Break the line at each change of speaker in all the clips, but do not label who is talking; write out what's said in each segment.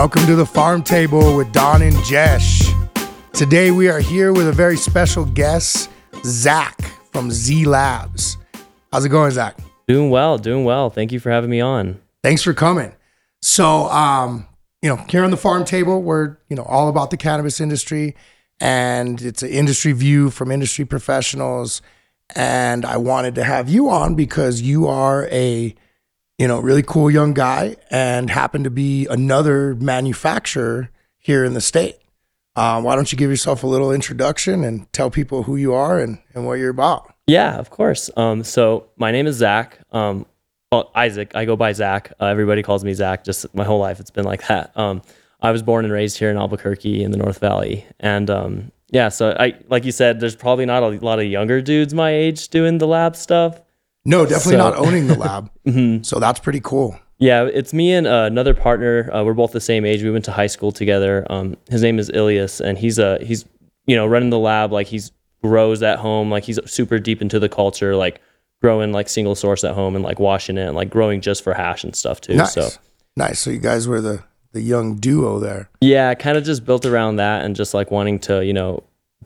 Welcome to the farm table with Don and Jesh. Today we are here with a very special guest, Zach from Z Labs. How's it going, Zach?
Doing well, doing well. Thank you for having me on.
Thanks for coming. So, um, you know, here on the farm table, we're you know all about the cannabis industry, and it's an industry view from industry professionals. And I wanted to have you on because you are a you know really cool young guy and happen to be another manufacturer here in the state. Uh, why don't you give yourself a little introduction and tell people who you are and, and what you're about?
Yeah, of course. Um, so my name is Zach. Um, well, Isaac. I go by Zach. Uh, everybody calls me Zach. Just my whole life, it's been like that. Um, I was born and raised here in Albuquerque in the North Valley, and um, yeah. So I, like you said, there's probably not a lot of younger dudes my age doing the lab stuff.
No, definitely
So-
not owning the lab. So that's pretty cool.
Yeah, it's me and uh, another partner. Uh, we're both the same age. We went to high school together. Um, his name is Ilias, and he's a he's you know running the lab like he's grows at home. Like he's super deep into the culture, like growing like single source at home and like washing it and like growing just for hash and stuff too.
Nice.
So
Nice. So you guys were the the young duo there.
yeah, kind of just built around that and just like wanting to you know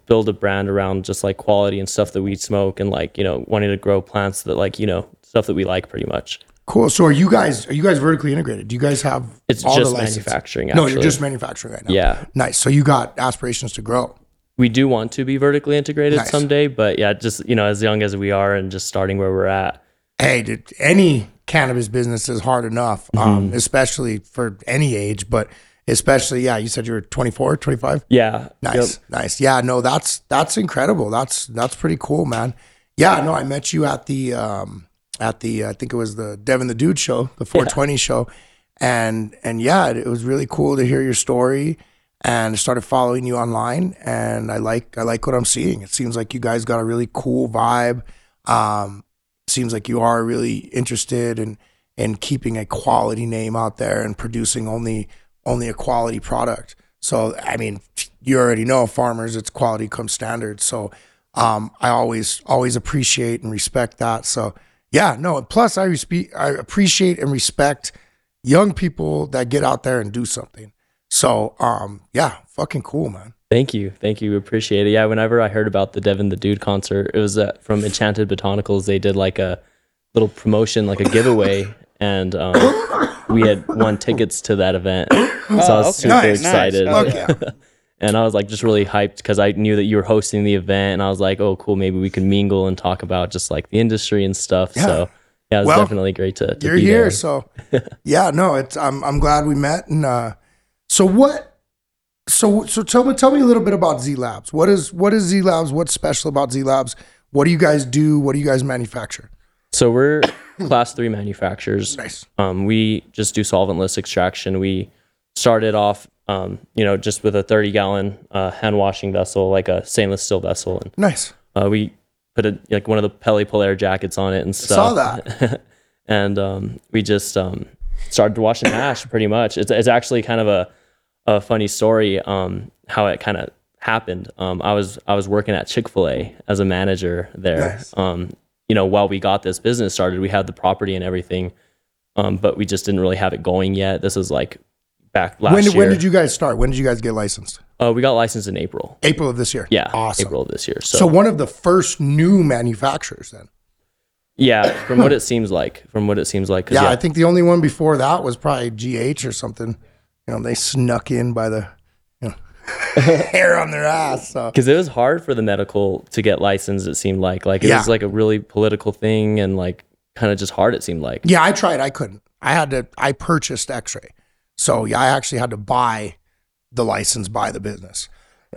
build a brand around just like quality and stuff that we smoke and like you know wanting to grow plants that like you know stuff that we like pretty much.
Cool. So are you guys are you guys vertically integrated? Do you guys have
It's
all
just manufacturing.
No, you're just manufacturing right now.
yeah.
Nice. So you got aspirations to grow.
we do want to be vertically integrated
Nice.
someday, but yeah, just you know, as young as we are and just starting where we're at.
Hey, dude, any cannabis business is hard enough, um,
Mm-hmm.
especially for any age, but especially yeah, you said you were 24, 25?
Yeah.
Nice,
Yep.
nice. Yeah, no, that's that's incredible. That's that's pretty cool, man. Yeah, no, I met you at the um at the I think it was the Devin the Dude show, the 420 show, and and yeah, it, it was really cool to hear your story. And I started following you online, and I like I like what I'm seeing. It seems like you guys got a really cool vibe. Um, seems like you are really interested in in keeping a quality name out there and producing only only a quality product. So I mean, you already know farmers, it's quality comes standard. So um, I always always appreciate and respect that. So yeah, no. Plus, I respe- I appreciate and respect young people that get out there and do something. So um, yeah, fucking cool, man.
Thank you. Thank you. Appreciate it. Yeah, whenever I heard about the Devin the Dude concert, it was uh, from Enchanted Botanicals. They did like a little promotion, like a giveaway, and um, we had won tickets to that event. So I was
okay.
super
Nice, nice.
excited.
Fuck yeah.
and I was like just really hyped because I knew that you were hosting the event, and I was like, oh, cool, maybe we could mingle and talk about just like the industry and stuff. So yeah, it was
Well,
definitely great to, to
You're
be
here,
there.
so yeah, no, it's I'm I'm glad we met. And uh, so what? So so tell me tell me a little bit about Z Labs. What is what is Z Labs? What's special about Z Labs? What do you guys do? What do you guys manufacture?
So we're class three manufacturers.
Nice.
Um, we just do solventless extraction. We started off, um, you know, just with a 30 gallon uh, hand washing vessel, like a stainless steel vessel, and
Nice.
uh, we put a, like one of the Pele Polaire jackets on it and stuff.
Saw that.
and um, we just um, started washing hash pretty much. It's, it's actually kind of a, a funny story um, how it kind of happened. Um, I was I was working at Chick Fil A as a manager there.
Nice.
Um, you know, while we got this business started, we had the property and everything, um, but we just didn't really have it going yet. This is like back last
When did,
year.
when did you guys start? When did you guys get licensed?
Uh, we got licensed in April.
April of this year.
Yeah,
Awesome.
April of this year. So,
So one of the first new manufacturers then.
yeah, from what it seems like, from what it seems like,
Yeah,
yeah,
I think the only one before that was probably GH or something. You know, they snuck in by the hair on their ass. So
because it was hard for the medical to get licensed. It seemed like like it
Yeah.
was like a really political thing and like kind of just hard. It seemed like.
Yeah, I tried. I couldn't. I had to. I purchased X-ray, so yeah, I actually had to buy the license buy the business.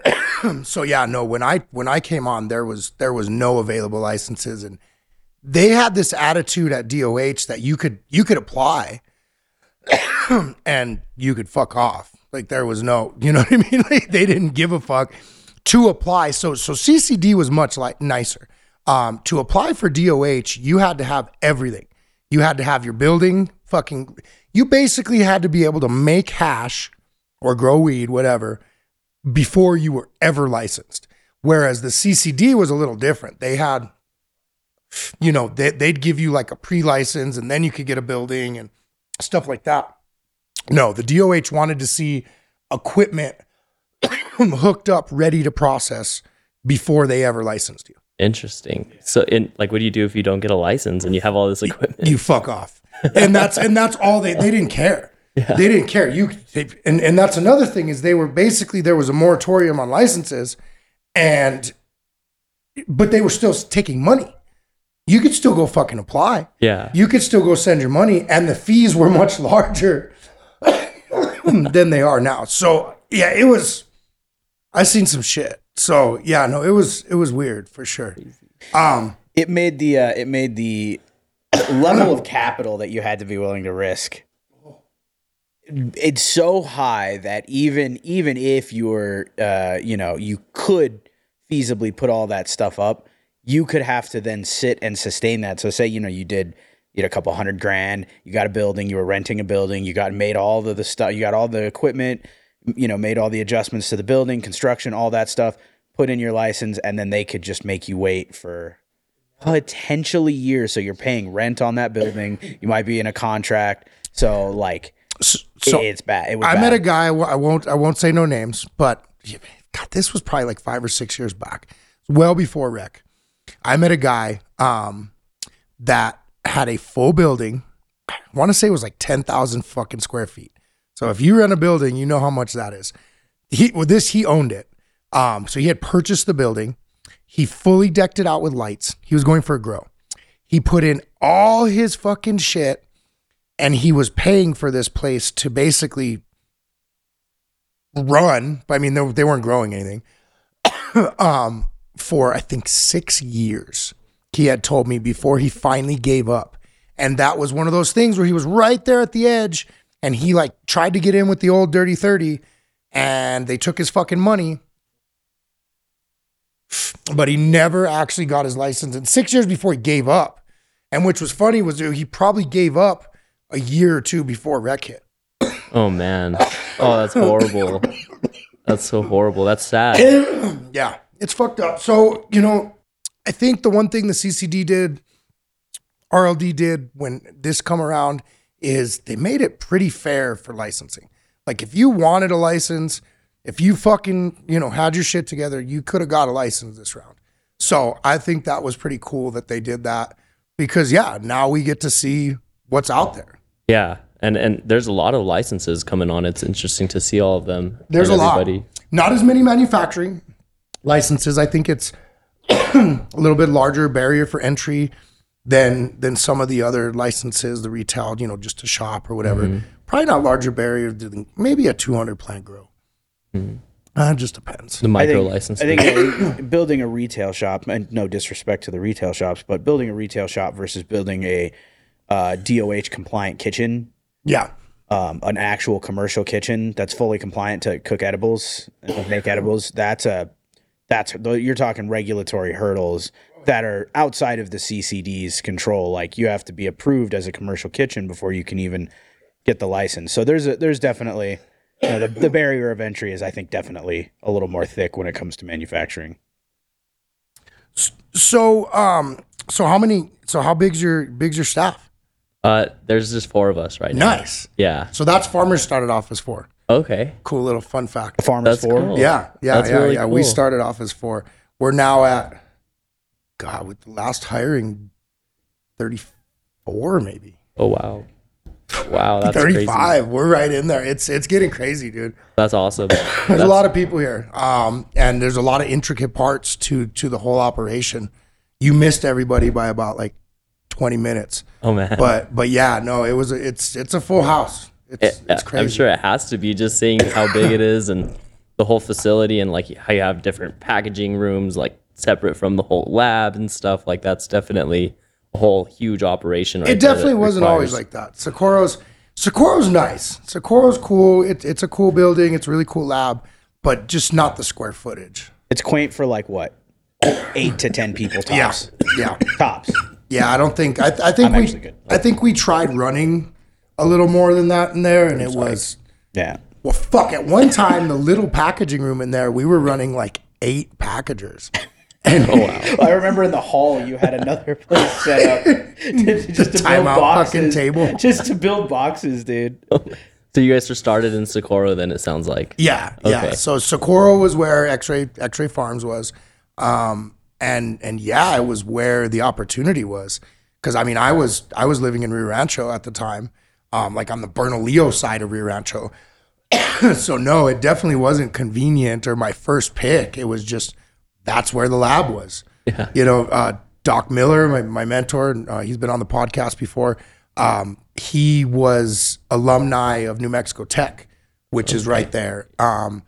so yeah, no. When I when I came on, there was there was no available licenses, and they had this attitude at DOH that you could you could apply, and you could fuck off. Like there was no, you know what I mean? Like they didn't give a fuck to apply. So so CCD was much like nicer. Um, to apply for DOH, you had to have everything. You had to have your building, fucking. You basically had to be able to make hash or grow weed, whatever, before you were ever licensed. Whereas the CCD was a little different. They had, you know, they, they'd give you like a pre license and then you could get a building and stuff like that. No, the DOH wanted to see equipment hooked up, ready to process before they ever licensed you.
Interesting. So, in like, what do you do if you don't get a license and you have all this equipment?
You fuck off, and that's and that's all they they didn't care. They didn't care. You they, and and that's another thing is they were basically there was a moratorium on licenses, and but they were still taking money. You could still go fucking apply.
Yeah.
You could still go send your money, and the fees were much larger than they are now. So yeah, it was. I seen some shit. So yeah, no, it was it was weird for sure. Um,
It made the uh, it made the level of capital that you had to be willing to risk. It's so high that even even if you were uh, you know you could feasibly put all that stuff up, you could have to then sit and sustain that. So say you know you did you had a couple hundred grand, you got a building, you were renting a building, you got made all the, the stuff, you got all the equipment, you know, made all the adjustments to the building, construction, all that stuff, put in your license, and then they could just make you wait for potentially years. So you're paying rent on that building. You might be in a contract. So like
so
it's bad. It was
I
bad.
met a guy. I won't. I won't say no names, but God, this was probably like five or six years back, well before rec. I met a guy um, that had a full building. I want to say it was like ten thousand fucking square feet. So if you rent a building, you know how much that is. He with this, he owned it. Um, so he had purchased the building. He fully decked it out with lights. He was going for a grow. He put in all his fucking shit and he was paying for this place to basically run. But I mean, they, they weren't growing anything. um, for I think six years, he had told me before he finally gave up, and that was one of those things where he was right there at the edge, and he like tried to get in with the old dirty thirty, and they took his fucking money. But he never actually got his license. And six years before he gave up, and which was funny was he probably gave up a year or two before rec hit.
Oh man. Oh, that's horrible. That's so horrible. That's sad.
Yeah, it's fucked up. So, you know, I think the one thing the CCD did, RLD did when this come around is they made it pretty fair for licensing. Like if you wanted a license, if you fucking, you know, had your shit together, you could have got a license this round. So I think that was pretty cool that they did that because yeah, now we get to see what's out there.
Yeah. And and there's a lot of licenses coming on. It's interesting to see all of them.
There's a lot. Not as many manufacturing licenses. I think it's a little bit larger barrier for entry than than some of the other licenses, the retail, you know, just to shop or whatever.
Mm-hmm.
Probably not larger barrier than maybe a 200 plant grow. Uh, it just depends.
The
I
micro
think. I think uh, building a retail shop, and no disrespect to the retail shops, but building a retail shop versus building a uh, DOH compliant kitchen,
Yeah.
um, an actual commercial kitchen that's fully compliant to cook edibles and make edibles. That's a that's you're talking regulatory hurdles that are outside of the CCD's control. Like you have to be approved as a commercial kitchen before you can even get the license. So there's a there's definitely you know, the, the barrier of entry is I think definitely a little more thick when it comes to manufacturing.
So, um, so how many? So how big's your big's your staff?
uh, there's just four of us right now.
Nice.
Yeah.
So that's farmers started off as four.
Okay.
Cool little fun fact.
Farmers
That's
for
cool.
Yeah, yeah,
That's
yeah,
really
yeah. We
cool.
started off as four. We're now at God with the last hiring, thirty four maybe.
Oh wow. Wow, that's
Thirty
crazy.
five. We're right in there. It's it's getting crazy, dude.
That's awesome.
There's a lot of people here, um, and there's a lot of intricate parts to to the whole operation. You missed everybody by about like twenty minutes,
Oh man.
but but yeah, no, it was a, it's it's a full house. It's eh, it's crazy.
I'm sure it has to be just seeing how big it is and the whole facility and like how you have different packaging rooms like separate from the whole lab and stuff. Like that's definitely a whole huge operation. Right
it definitely wasn't always like that. Socorro's Socorro's nice. Socorro's cool. It, it's a cool building. It's a really cool lab, but just not the square footage.
It's quaint for like what eight to ten people tops.
Yeah, yeah.
Tops.
yeah. I don't think. I, I think
I'm
we.
good.
I think we tried running a little more than that in there, and it was
Yeah.
well. Fuck. At one time, the little packaging room in there, we were running like eight packagers. And oh, wow.
I remember in the hall you had another place set up to, just to build
timeout
boxes.
fucking table.
Just to build boxes, dude.
So you guys are started in Socorro, then it sounds like.
Yeah, yeah. So Socorro was where X-ray X-ray Farms was, um, and and yeah, it was where the opportunity was. Because I mean, I was I was living in Rio Rancho at the time, um, like on the Bernalillo side of Rio Rancho. so no, it definitely wasn't convenient or my first pick. It was just that's where the lab was.
Yeah.
You know, uh, Doc Miller, my, my mentor, uh, he's been on the podcast before. Um, he was alumni of New Mexico Tech, which is right there. Um,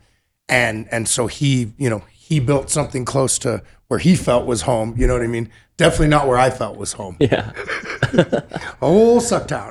and and so he, you know, he built something close to where he felt was home. You know what I mean? Definitely not where I felt was home.
Yeah,
Oh, Sucktown.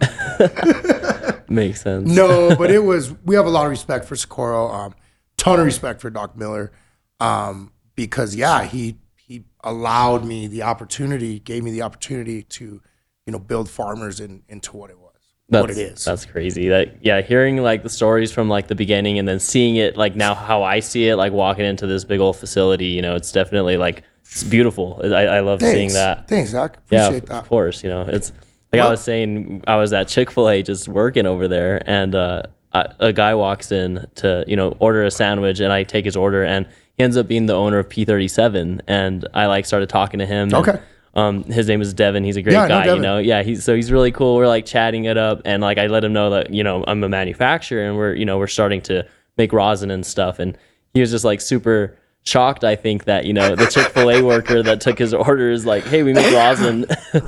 makes sense.
No, but it was. We have a lot of respect for Socorro. Um, ton of respect for Doc Miller, um, because yeah, he he allowed me the opportunity, gave me the opportunity to, you know, build farmers in, into what it was,
That's,
what it is.
That's crazy. That yeah, hearing like the stories from like the beginning and then seeing it like now how I see it, like walking into this big old facility, you know, it's definitely like it's beautiful. I, I love seeing that.
Thanks, Zach.
Yeah,
Appreciate that.
Yeah, of
that.
course. You know, it's like I was saying, I was at Chick Fil A just working over there, and uh, I, a guy walks in to you know order a sandwich, and I take his order, and he ends up being the owner of P37, and I like started talking to him. and,
Okay.
um, his name is Devin. He's a great
Yeah, know
guy. You know, yeah. He's so he's really cool. We're like chatting it up, and like I let him know that you know I'm a manufacturer, and we're you know we're starting to make rosin and stuff, and he was just like super shocked. I think that you know the Chick Fil A worker that took his order is like, hey, we make rosin.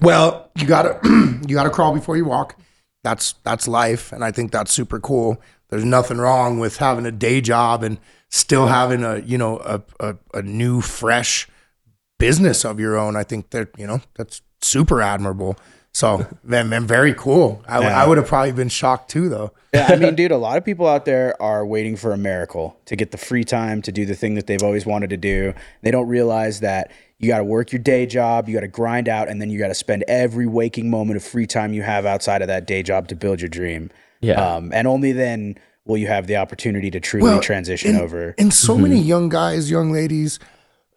Well, you gotta you gotta crawl before you walk. That's that's life, and I think that's super cool. There's nothing wrong with having a day job and still having a you know a a, a new fresh business of your own. I think that you know that's super admirable. So, man, man very cool. I would have probably been shocked too, though.
Yeah, I mean, dude, a lot of people out there are waiting for a miracle to get the free time to do the thing that they've always wanted to do. They don't realize that you got to work your day job, you got to grind out, and then you got to spend every waking moment of free time you have outside of that day job to build your dream.
Yeah.
Um, and only then will you have the opportunity to truly
Well,
transition
and,
over.
And so many young guys, young ladies,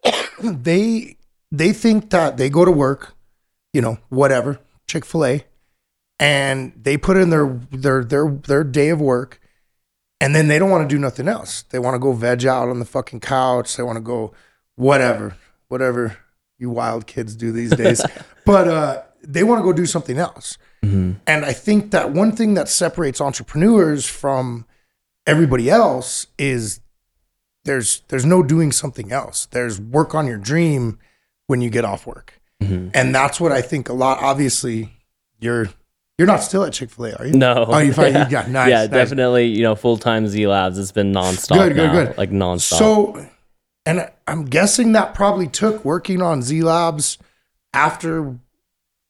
they they think that they go to work, you know, whatever, Chick Fil A, and they put in their their their their day of work, and then they don't want to do nothing else. They want to go veg out on the fucking couch. They want to go whatever, whatever you wild kids do these days. but uh, they want to go do something else. And I think that one thing that separates entrepreneurs from everybody else is there's there's no doing something else. There's work on your dream when you get off work. Mm-hmm. And that's what I think a lot obviously you're you're not still at Chick-fil-A, are you?
No.
Oh, you finally
yeah.
got nice.
yeah,
nice.
definitely. You know, full time Z Labs. It's been nonstop.
Good, good,
now,
good.
Like nonstop.
So and I'm guessing that probably took working on Z Labs after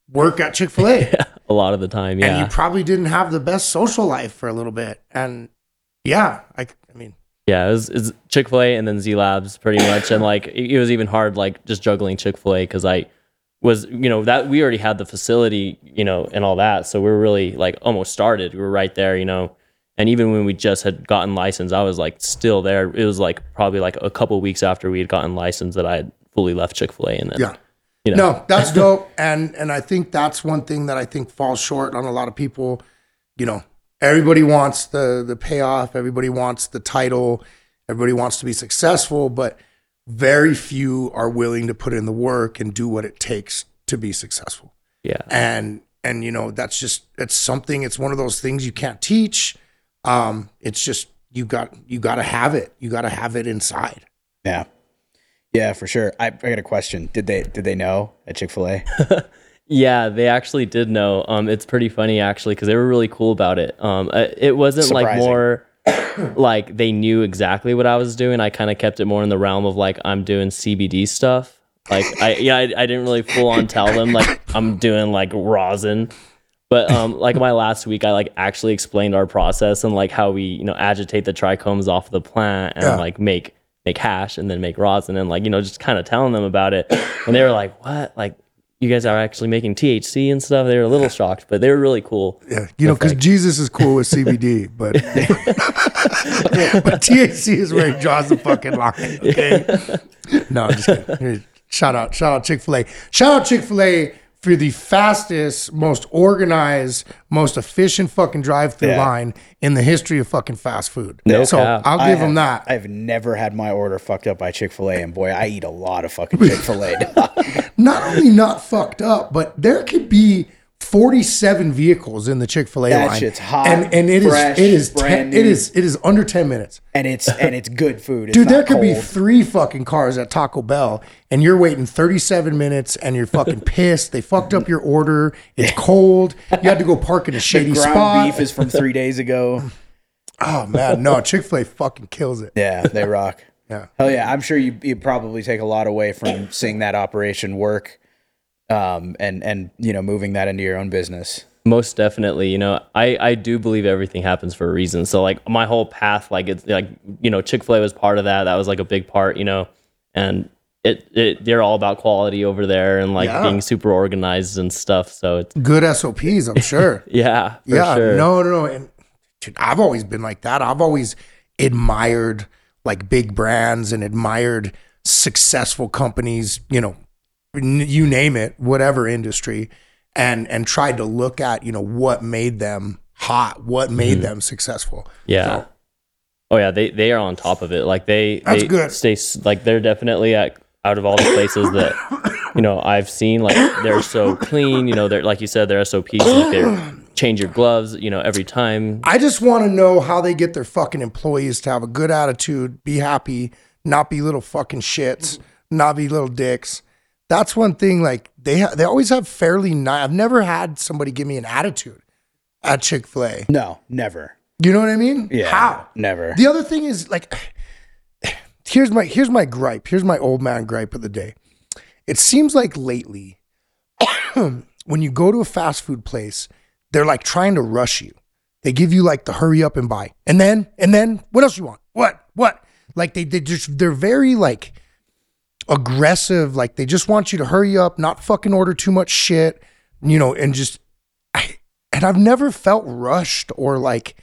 work at Chick-fil-A.
a lot of the time, yeah.
And you probably didn't have the best social life for a little bit. And yeah, I, I mean,
yeah. It was, it's Chick Fil A and then Z Labs pretty much, and like it, it was even hard, like just juggling Chick Fil A because I was, you know, that we already had the facility, you know, and all that, so we were really like almost started. We were right there, you know. And even when we just had gotten licensed, I was like still there. It was like probably like a couple weeks after we had gotten licensed that I had fully left Chick Fil A, and then
yeah.
you know,
No, that's dope. And and I think that's one thing that I think falls short on a lot of people. You know, everybody wants the the payoff, everybody wants the title, everybody wants to be successful, but very few are willing to put in the work and do what it takes to be successful.
yeah,
And and you know, that's just it's something, it's one of those things you can't teach. Um, it's just you got you gotta have it. You gotta have it inside.
Yeah. Yeah, for sure. I, I got a question. Did they did they know at Chick Fil A?
Yeah, they actually did know. Um, it's pretty funny actually because they were really cool about it. Um, uh, it wasn't like more like they knew exactly what I was doing. I kind of kept it more in the realm of like I'm doing CBD stuff. Like I yeah, I, I didn't really full on tell them like I'm doing like rosin. But um, like my last week, I like actually explained our process and like how we you know agitate the trichomes off the plant and
Yeah.
like make make hash and then make rosin and like you know just kind of telling them about it. And they were like, "What? Like you guys are actually making THC and stuff?" They were a little shocked, but they were really cool.
Yeah, you know, because Jesus is cool with CBD, but but THC is where he draws the fucking line. Okay, no, I'm just kidding. Shout out, shout out Chick Fil A. Shout out Chick Fil A for the fastest, most organized, most efficient fucking drive-through
Yeah.
line in the history of fucking fast food.
No
so
cap.
I'll
I
give them that.
I've never had my order fucked up by Chick Fil A, and boy, I eat a lot of fucking Chick Fil A.
not only not fucked up, but there could be 47 vehicles in the Chick-fil-A
That
line.
shit's hot,
and and it is
fresh,
it is ten, it is it is under 10 minutes.
and it's and it's good food. It's
Dude, there could be three fucking cars at Taco Bell and you're waiting 37 minutes and you're fucking pissed. They fucked up your order. It's cold. You had to go park in a shady
ground
spot.
beef is from three days ago.
oh man, no, Chick-fil-A fucking kills it.
Yeah, they rock.
Yeah.
Hell yeah, I'm sure you you probably take a lot away from seeing that operation work, um, and and you know moving that into your own business.
Most definitely, you know, I I do believe everything happens for a reason. So like my whole path, like it's like you know, Chick Fil A was part of that. That was like a big part, you know, and it it they're all about quality over there and like
Yeah.
being super organized and stuff. So it's
Good SOPs, I'm sure.
yeah, for
yeah,
sure.
no, no, no. And dude, I've always been like that. I've always admired like big brands and admired successful companies, you know, n- you name it, whatever industry, and and tried to look at, you know, what made them hot, what made
Mm-hmm.
them successful.
Yeah. Oh yeah, they they are on top of it. Like they
That's
they
good.
Stay like they're definitely at out of all the places that you know I've seen. Like they're so clean. You know, they're like you said, their SOPs. Like they change your gloves. You know, every time.
I just want to know how they get their fucking employees to have a good attitude, be happy, not be little fucking shits, not be little dicks. That's one thing. Like they ha- they always have fairly nice. I've never had somebody give me an attitude at Chick Fil A.
No, never.
You know what I mean?
Yeah,
How?
Never.
The other thing is like, here's my here's my gripe. Here's my old man gripe of the day. It seems like lately, when you go to a fast food place, they're like trying to rush you. They give you like the hurry up and buy, and then and then what else you want? What what? Like they they just they're very like aggressive. Like they just want you to hurry up, not fucking order too much shit, you know, and just. I, and I've never felt rushed or like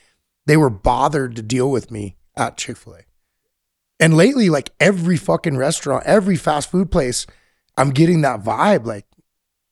they were bothered to deal with me at Chick fil A. And lately, like every fucking restaurant, every fast food place, I'm getting that vibe. Like,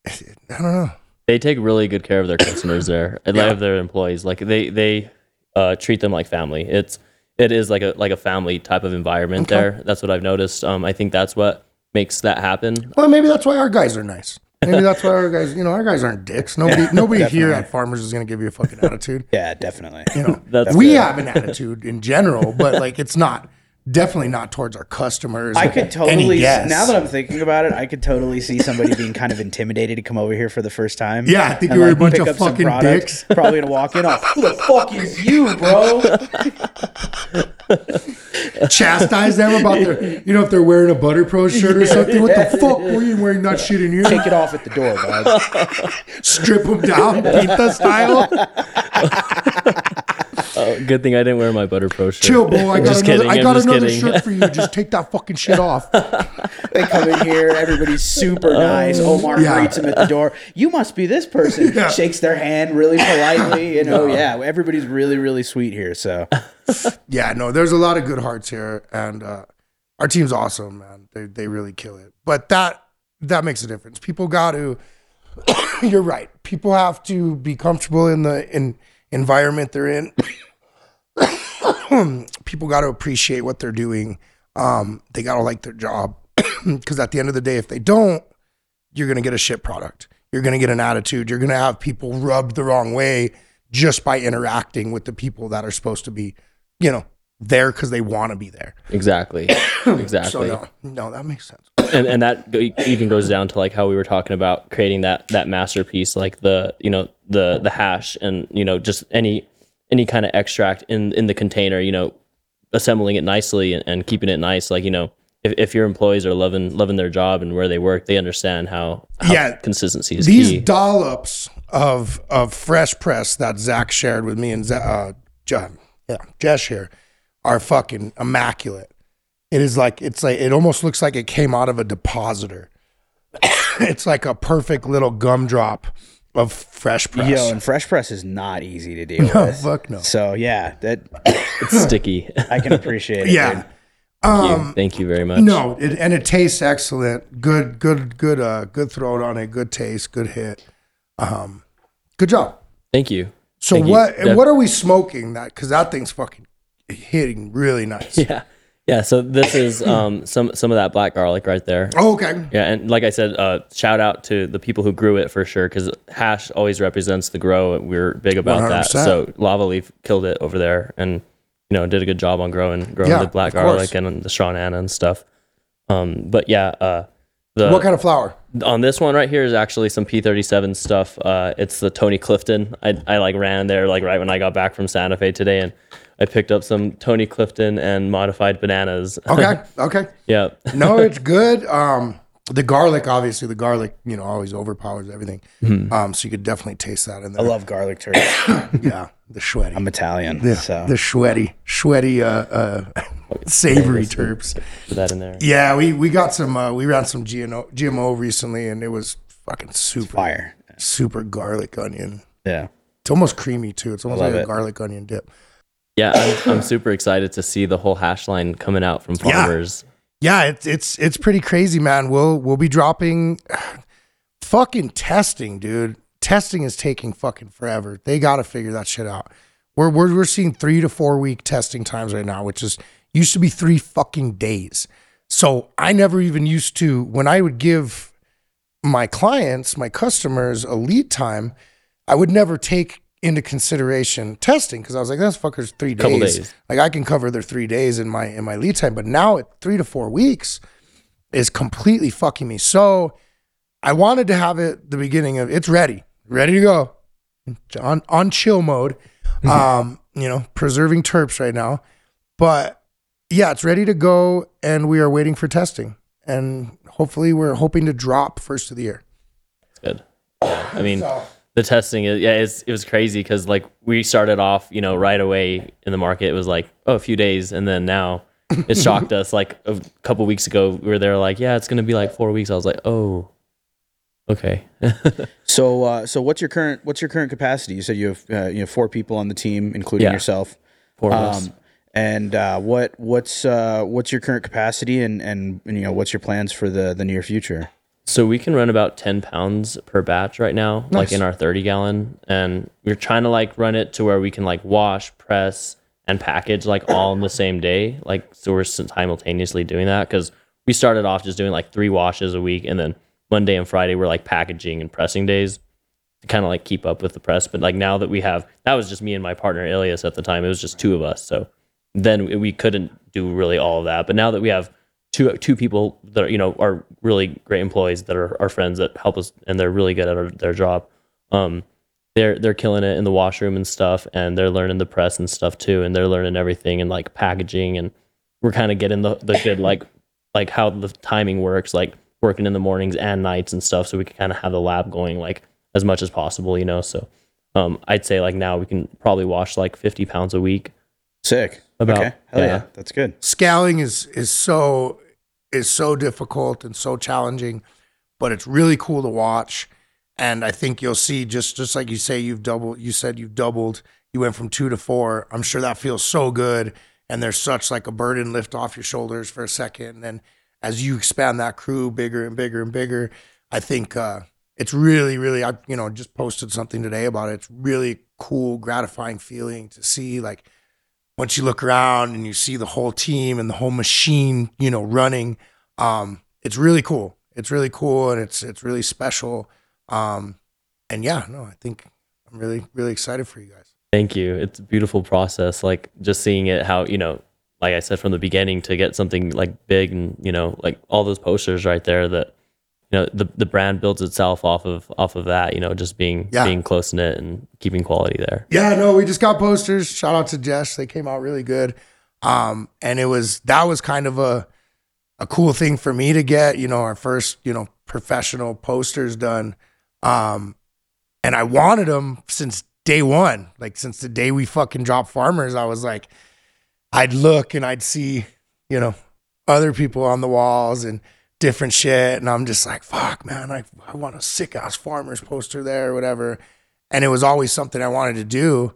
I don't know.
They take really good care of their customers there, and
Yeah.
of their employees. Like they they uh, treat them like family. It's it is like a like a family type of environment
Okay.
there. That's what I've noticed. Um, I think that's what makes that happen.
Well, maybe that's why our guys are nice. Maybe that's why our guys, you know, our guys aren't dicks. Nobody, nobody here at Farmers is going to give you a fucking attitude.
Yeah, definitely.
You know,
That's
we
good.
have an attitude in general, but like it's not definitely not towards our customers.
I could totally now that I'm thinking about it, I could totally see somebody being kind of intimidated to come over here for the first time.
Yeah, I think you were a bunch of fucking
product.
dicks.
Probably gonna walk in off. Who the fuck is you, bro?
chastise them about their, you know, if they're wearing a Butter Pro shirt or something. What the fuck were you wearing that shit in here?
Take it off at the door, bud.
Strip them down, Pinta style.
Oh, good thing I didn't wear my Butter Pro shirt.
Chill, bro. I got
Just
another,
kidding,
I
I'm
got
just
another
kidding.
shirt for you. Just take that fucking shit off.
They come in here, everybody's super nice. Omar
Yeah.
greets him at the door. You must be this person.
Yeah.
Shakes their hand really politely. You know, yeah, everybody's really, really sweet here. So
Yeah, no, there's a lot of good hearts here, and uh, our team's awesome, man. They they really kill it. But that that makes a difference. People got to. you're right. People have to be comfortable in the in environment they're in. People got to appreciate what they're doing. Um, they got to like their job because at the end of the day, if they don't, you're gonna get a shit product. You're gonna get an attitude. You're gonna have people rubbed the wrong way just by interacting with the people that are supposed to be, you know, there because they want to be there.
Exactly.
So
Exactly.
no, no, that makes sense.
and and that even goes down to like how we were talking about creating that that masterpiece like the you know the the hash and you know just any any kind of extract in in the container you know assembling it nicely and, and keeping it nice like you know if, if your employees are loving loving their job and where they work they understand how, how
Yeah.
consistency is
These
key
dollops of of fresh press that Zach shared with me and uh, John, yeah, Jesh here, are fucking immaculate. It is like it's like it almost looks like it came out of a depositor. it's like a perfect little gumdrop of fresh press.
Yo, and fresh press is not easy to deal
no,
with.
fuck no.
So yeah, that
it's sticky
I can appreciate it.
Yeah.
dude.
Thank
Um,
you. Thank you very much.
No, it, and it tastes excellent. Good, good, good, uh, good throat on it. Good taste. Good hit. Um, good job.
Thank you.
So
Thank
what? And
That-
what are we smoking? That because that thing's fucking hitting really nice.
Yeah. Yeah. So this is um, some some of that black garlic right there.
Oh, okay.
Yeah, and like I said, uh, shout out to the people who grew it for sure, because hash always represents the grow. and We're big about that.
100%.
So Lava Leaf killed it over there, and you know did a good job on growing growing
Yeah,
the black
of course.
garlic and the Sean Anna and stuff. Um, but yeah, uh, the
what kind of flower?
On this one right here is actually some P37 stuff. Uh, it's the Tony Clifton. I, I like ran there like right when I got back from Santa Fe today, and I picked up some Tony Clifton and modified bananas.
Okay. Okay.
yeah.
No, it's good. Um, the garlic, obviously, the garlic, you know, always overpowers everything.
Mm-hmm.
Um, so you could definitely taste that in there.
I love garlic turkey.
yeah, the sweaty,
I'm Italian,
the,
so
the sweaty, sweaty, uh, uh, savory terps.
Put that in there.
Yeah, we we got some. Uh, we ran some GMO, GMO recently, and it was fucking super,
fire.
super garlic onion.
Yeah.
It's almost creamy too. It's almost
love
like a garlic onion dip.
Yeah, I'm, I'm super excited to see the whole hash line coming out from
Yeah.
farmers.
Yeah, it's it's it's pretty crazy, man. We'll we'll be dropping fucking testing, dude. Testing is taking fucking forever. They got to figure that shit out. We're, we're we're seeing three to four week testing times right now, which is used to be three fucking days. So I never even used to when I would give my clients, my customers, a lead time, I would never take into consideration testing because I was like, that's fuckers three days.
Days.
Like I can cover their three days in my in my lead time, but now at three to four weeks is completely fucking me. So I wanted to have it the beginning of it's ready, ready to go, on on chill mode. Um, you know, preserving terps right now, but yeah, it's ready to go, and we are waiting for testing, and hopefully we're hoping to drop first of the year.
It's good. Yeah, I mean, the testing is yeah, it's, it was crazy because like we started off, you know, right away in the market. It was like oh, a few days, and then now it shocked us. Like a couple weeks ago, we were there like yeah, it's gonna be like four weeks. I was like oh, okay.
So, uh, so what's your current what's your current capacity? You said you have uh, you have four people on the team, including
Yeah.
yourself.
Four of us.
Um, and uh, what what's uh, what's your current capacity, and, and and you know what's your plans for the the near future?
So we can run about 10 pounds per batch right now, like in our 30 gallon. And we're trying to like run it to where we can like wash, press, and package like all in the same day. Like, so we're simultaneously doing that because we started off just doing like three washes a week. And then Monday and Friday were like packaging and pressing days to kind of like keep up with the press. But like now that we have, that was just me and my partner Ilias at the time. It was just two of us. So then we couldn't do really all of that. But now that we have two two people that are, you know are really great employees that are our friends that help us and they're really good at our, their job. Um, they're they're killing it in the washroom and stuff, and they're learning the press and stuff too, and they're learning everything and like packaging, and we're kind of getting the the good like like how the timing works, like working in the mornings and nights and stuff, so we can kind of have the lab going like as much as possible, you know. So um, I'd say like now we can probably wash like 50 pounds a week.
Sick.
About-
okay. Hell yeah.
yeah.
That's good.
scaling is is so is so difficult and so challenging, but it's really cool to watch. And I think you'll see just just like you say you've doubled. You said you've doubled. You went from two to four. I'm sure that feels so good. And there's such like a burden lift off your shoulders for a second. And then as you expand that crew bigger and bigger and bigger, I think uh, it's really, really. I you know just posted something today about it. It's really cool, gratifying feeling to see like once you look around and you see the whole team and the whole machine, you know, running, um, it's really cool. It's really cool and it's it's really special. Um, and yeah, no, I think I'm really really excited for you guys.
Thank you. It's a beautiful process. Like just seeing it, how you know, like I said from the beginning, to get something like big and you know, like all those posters right there. That you know, the the brand builds itself off of off of that. You know, just being
Yeah.
being close knit and keeping quality there.
Yeah, no, we just got posters. Shout out to Jess. They came out really good. Um, and it was that was kind of a a cool thing for me to get, you know, our first, you know, professional posters done. Um, and I wanted them since day one. Like since the day we fucking dropped farmers, I was like, I'd look and I'd see, you know, other people on the walls and different shit. And I'm just like, fuck, man, I, I want a sick ass farmers poster there or whatever. And it was always something I wanted to do.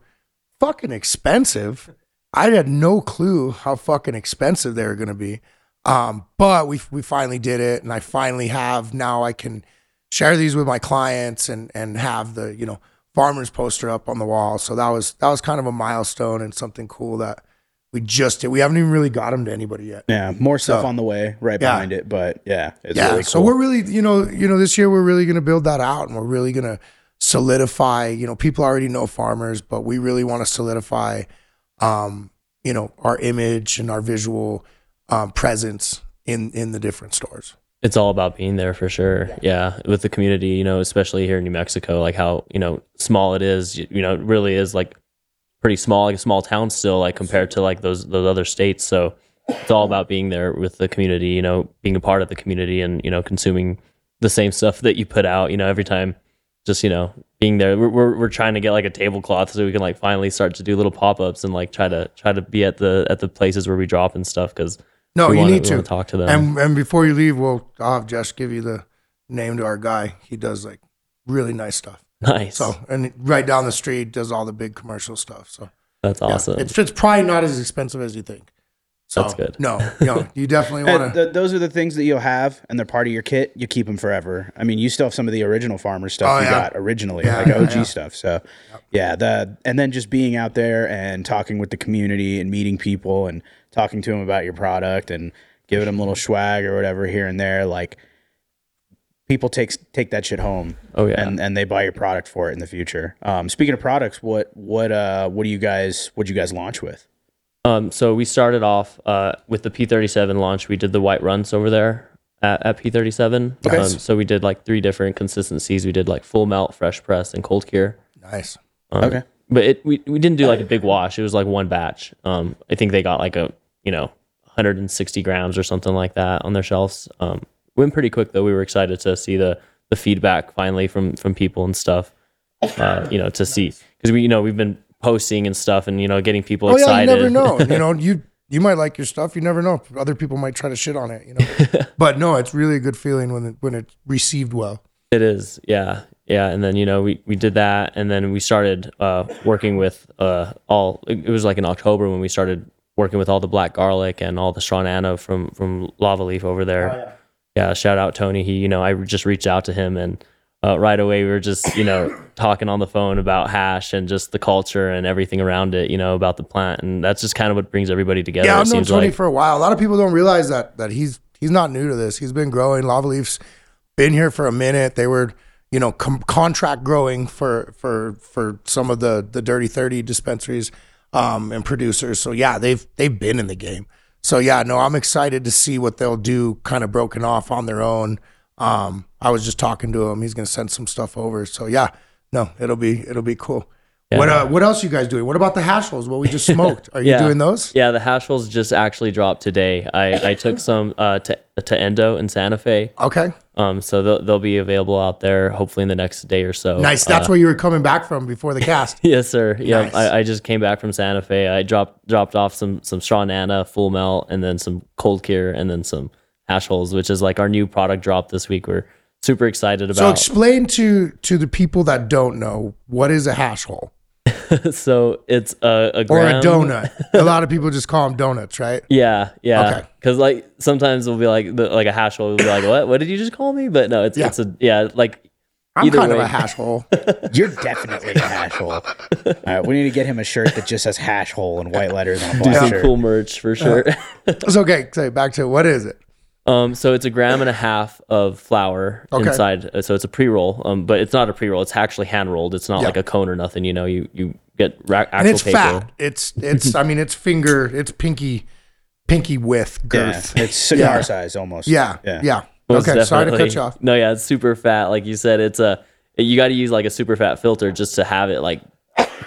Fucking expensive. I had no clue how fucking expensive they were gonna be. Um, but we we finally did it, and I finally have now. I can share these with my clients and and have the you know farmers poster up on the wall. So that was that was kind of a milestone and something cool that we just did. We haven't even really got them to anybody yet.
Yeah, more stuff
So-
on the way right
Yeah.
behind it, but yeah, it's
yeah
really
so we're really you know you know this year we're really going to build that out and we're really going to solidify you know people already know farmers but we really want to solidify um you know our image and our visual um, presence in in the different stores
it's all about being there for sure. Yeah. with the community, you know, especially here in New Mexico, like how you know small it is. You, you know, it really is like pretty small, like a small town still, like compared to like those those other states. So it's all about being there with the community. You know, being a part of the community and you know consuming the same stuff that you put out. You know, every time, just you know being there. We're we're, we're trying to get like a tablecloth so we can like finally start to do little pop ups and like try to try to be at the at the places where we drop and stuff because
no you
wanna-
need to
talk to them.
and and before you leave we'll i'll have jess give you the name to our guy he does like really nice stuff
nice.
so and right down the street does all the big commercial stuff so
That's
yeah,
awesome.
it's, it's probably not as expensive as you think so
That's good.
no you know you definitely
And
want to
th- those are the things that you'll have, and they're part of your kit. You keep them forever. I mean, you still have some of the original farmer stuff
Oh,
you
yeah.
got originally,
Yeah,
like
yeah,
OG
yeah.
stuff. So, yeah, the and then just being out there and talking with the community and meeting people and talking to them about your product and giving them a little swag or whatever here and there. Like, people take take that shit home.
Oh, yeah.
and and they buy your product for it in the future. Um, speaking of products, what what uh what do you guys what do you guys launch with?
Um, so we started off uh, with the P37 launch. We did the white runs over there at, at P37.
Okay.
Um, so we did like three different consistencies. We did like full melt, fresh press, and cold cure.
nice
Um,
Okay.
But it we, we didn't do like a big wash. It was like one batch. Um, I think they got like a you know 160 grams or something like that on their shelves. Um, went pretty quick though. We were excited to see the the feedback finally from from people and stuff. Uh, you know, to see because we you know we've been posting and stuff and you know getting people
Oh yeah,
excited.
you never know. you know, you you might like your stuff. You never know. Other people might try to shit on it. You know, but no, it's really a good feeling when it, when it's received well.
It is, yeah, yeah. And then you know we we did that, and then we started uh, working with uh, all. It was like in October when we started working with all the black garlic and all the straw nana from from Lava Leaf over there. yeah. Shout out Tony. He, you know, I just reached out to him and. Uh, right away, we were just, you know, talking on the phone about hash and just the culture and everything around it, you know, about the plant, and that's just kind of what brings everybody together.
Yeah,
it
I've known Tony
like.
for a while. A lot of people don't realize that that he's he's not new to this. He's been growing. Lava Leaf's been here for a minute. They were, you know, com- contract growing for for for some of the the Dirty Thirty dispensaries um, and producers. So yeah, they've they've been in the game. So yeah, no, I'm excited to see what they'll do, kind of broken off on their own. Um, I was just talking to him. He's gonna send some stuff over. So yeah, no, it'll be it'll be cool. What uh, what else you guys doing? What about the hash holes? What we just smoked? Are you
Yeah.
doing those?
Yeah, the hash holes just actually dropped today. I, I took some uh, to to Endo in Santa Fe.
Okay.
Um, so they'll, they'll be available out there hopefully in the next day or so.
Nice. That's
Uh,
where you were coming back from before the cast.
yes, sir. Yeah,
Nice.
I, I just came back from Santa Fe. I dropped dropped off some some straw nana, full melt, and then some cold cure, and then some hash holes, which is like our new product drop this week. We're super excited about.
so explain to to the people that don't know what is a hash hole
So, it's a, a
or a donut. a lot of people just call them donuts, right?
Yeah, yeah.
Okay.
Because like sometimes we'll be like the, like a hash hole will be like, what? What did you just call me? But no, it's
Yeah.
it's a yeah like
I'm
Either
kind of
way.
a hash hole.
You're definitely a hash hole. All right, we need to get him a shirt that just says hash hole in white letters on a
do some
shirt.
cool merch for sure.
it's okay. Say back to what is it?
Um, so it's a gram and a half of flour
Okay.
inside. uh, So it's a pre-roll, um, but it's not a pre-roll. It's actually hand rolled. It's not
Yeah.
like a cone or nothing. You know, you you get ra- actual
And it's
paper.
fat. It's it's. I mean, it's finger. It's pinky, pinky width
Yeah,
girth.
it's cigar
Yeah.
size almost.
Yeah. Yeah.
Most
Okay. Sorry to cut
definitely.
you off.
No, yeah, it's super fat. Like you said, it's a you got to use like a super fat filter just to have it like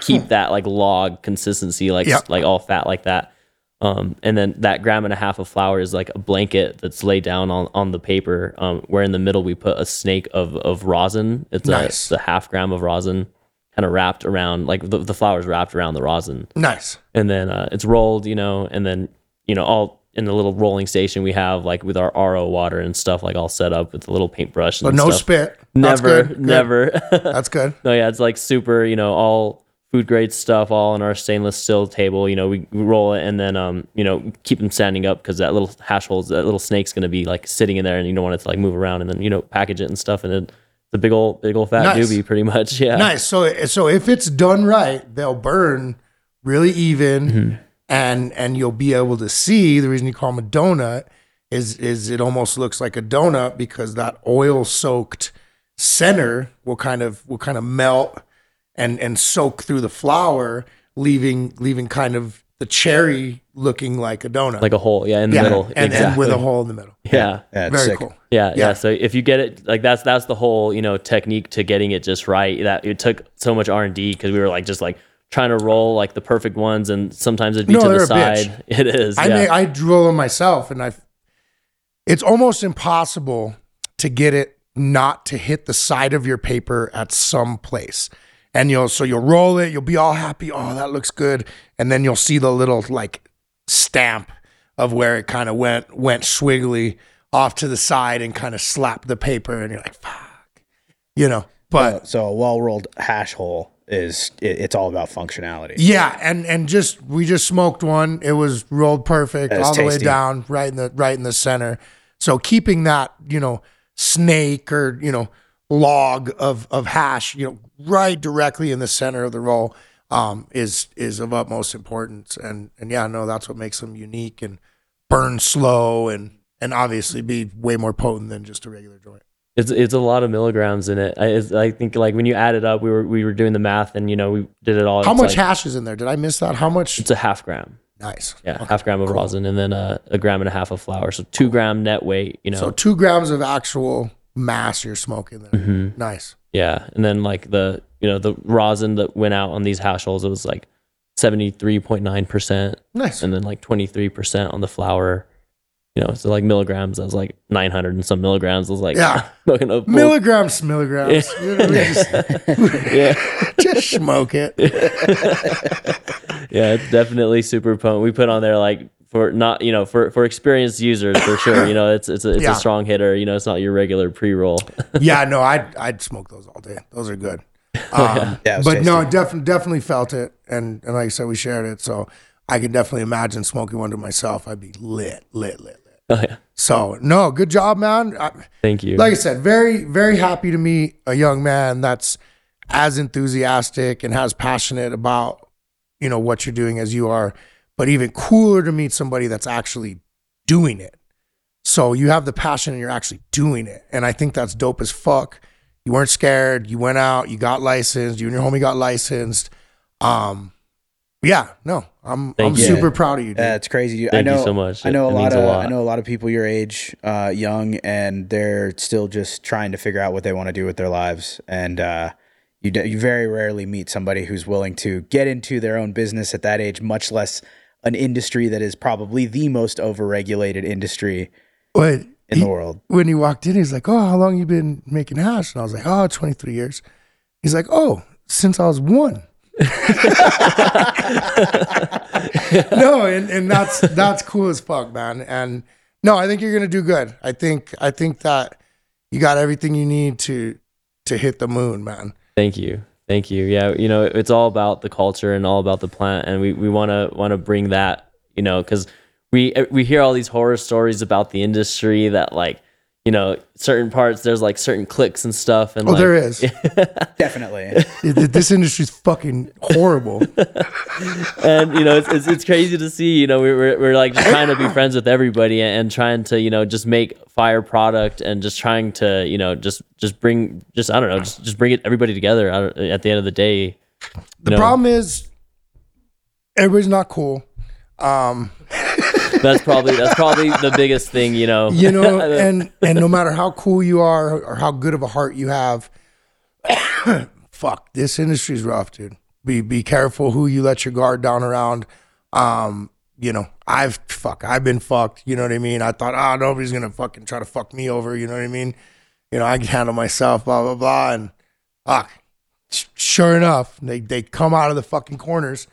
keep that like log consistency, like
Yeah.
like all fat like that. Um, and then that gram and a half of flour is like a blanket that's laid down on, on the paper. Um, where in the middle we put a snake of, of rosin. It's a,
Nice.
it's a half gram of rosin, kind of wrapped around like the, the flour's wrapped around the rosin
Nice.
and then uh, it's rolled, you know, and then you know all in the little rolling station we have like with our RO water and stuff like all set up with a little paintbrush. And
no
stuff.
spit.
Never,
good. Good.
never.
That's good.
no, yeah, it's like super, you know, all food grade stuff all on our stainless steel table. You know, we, we roll it and then um, you know, keep them standing up because that little hash holes, that little snake's gonna be like sitting in there, and you don't want it to like move around, and then you know, package it and stuff, and it's a big old, big old fat
Nice.
doobie, pretty much. Yeah.
Nice. So so if it's done right, they'll burn really even,
Mm-hmm.
and and you'll be able to see. The reason you call them a donut is is it almost looks like a donut because that oil soaked center will kind of will kind of melt and and soak through the flower, leaving leaving kind of the cherry looking like a donut,
Like a hole, yeah, in the
yeah,
middle,
and,
exactly.
and with a hole in the middle.
yeah.
Yeah, it's
Very
sick.
cool.
Yeah, yeah,
Yeah.
So if you get it like that's that's the whole you know technique to getting it just right. That it took so much R and D because we were like just like trying to roll like the perfect ones, and sometimes it'd be
No,
to the
a bitch.
side. It is.
I
yeah.
make, I drill them myself, and I. It's almost impossible to get it not to hit the side of your paper at some place, and you'll so you'll roll it, you'll be all happy. Oh, that looks good, and then you'll see the little like stamp of where it kind of went went swiggly off to the side and kind of slapped the paper, and you're like, fuck, you know. But
So a well rolled hash hole is it, it's all about functionality.
Yeah, and and just we just smoked one. It was rolled perfect all the way down, right in the right in the center. So keeping that, you know, snake or you know log of of hash, you know, right directly in the center of the roll, um, is is of utmost importance. And and yeah, no, that's what makes them unique and burn slow and and obviously be way more potent than just a regular joint.
It's it's a lot of milligrams in it. I, I think like when you add it up, we were we were doing the math, and you know we did it all.
How much
like-
hash is in there? Did I miss that? How much?
It's a half gram.
Nice.
Yeah, half gram of rosin, and then uh, a gram and a half of flower. So two gram net weight. You know.
So two grams of actual mass you're smoking there.
Mm-hmm.
Nice.
Yeah, and then like the you know the rosin that went out on these hash holes, it was like seventy three point nine percent,
Nice.
and then like twenty three percent on the flower. You know, so like milligrams, I was like nine hundred and some milligrams. I was like,
Yeah.
smoking a
Milligrams, milligrams. You know, we just,
yeah,
just smoke it.
yeah, it's definitely super potent. We put on there like for not you know for for experienced users for sure. You know, it's it's a, it's
Yeah.
a strong hitter. You know, it's not your regular pre roll.
Yeah, no, I'd I'd smoke those all day. Those are good. Um,
Yeah, it was
but no,
tasty.
definitely definitely felt it, and and like I said, we shared it, so I could definitely imagine smoking one to myself. I'd be lit, lit, lit, lit.
oh yeah,
So no, good job, man. I,
thank you.
like I said, very very happy to meet a young man that's as enthusiastic and as passionate about you know what you're doing as you are, but even cooler to meet somebody that's actually doing it. So you have the passion and you're actually doing it, and I think that's dope as fuck. You weren't scared. You went out. You got licensed. You and your homie got licensed. Um, yeah, no, I'm
Thank
I'm
you.
super proud of you, dude.
Yeah, it's crazy. You- I
Thank you
know
so much.
I know
It
a lot of
a lot.
I know a lot of people your age, uh, young, and they're still just trying to figure out what they want to do with their lives. And uh, you d- you very rarely meet somebody who's willing to get into their own business at that age, much less an industry that is probably the most overregulated industry
But
in
he-
the world.
when he walked in, he's like, "Oh, how long you been making hash?" And I was like, "Oh, 23 years." He's like, "Oh, since I was one." no, and, and that's that's cool as fuck, man. And no, I think you're gonna do good. I think I think that you got everything you need to to hit the moon, man.
Thank you. Thank you. Yeah, you know, it's all about the culture and all about the plant and we we want to want to bring that, you know, cuz we we hear all these horror stories about the industry that like, you know, certain parts there's like certain clicks and stuff and
Oh,
like
there is.
Definitely.
It- this industry's fucking horrible.
and you know, it's, it's it's crazy to see, you know, we're we're, we're like just trying to be friends with everybody and, and trying to, you know, just make fire product and just trying to, you know, just just bring just I don't know, just just bring it everybody together at the end of the day.
The problem is everybody's not cool. Um,
That's probably that's probably the biggest thing, you know.
you know and and no matter how cool you are or how good of a heart you have fuck this industry's rough dude. Be be careful who you let your guard down around. Um you know i've fuck i've been fucked you know what i mean? I thought oh nobody's gonna fucking try to fuck me over you know what i mean? You know i can handle myself blah blah blah and fuck. Sure enough they they come out of the fucking corners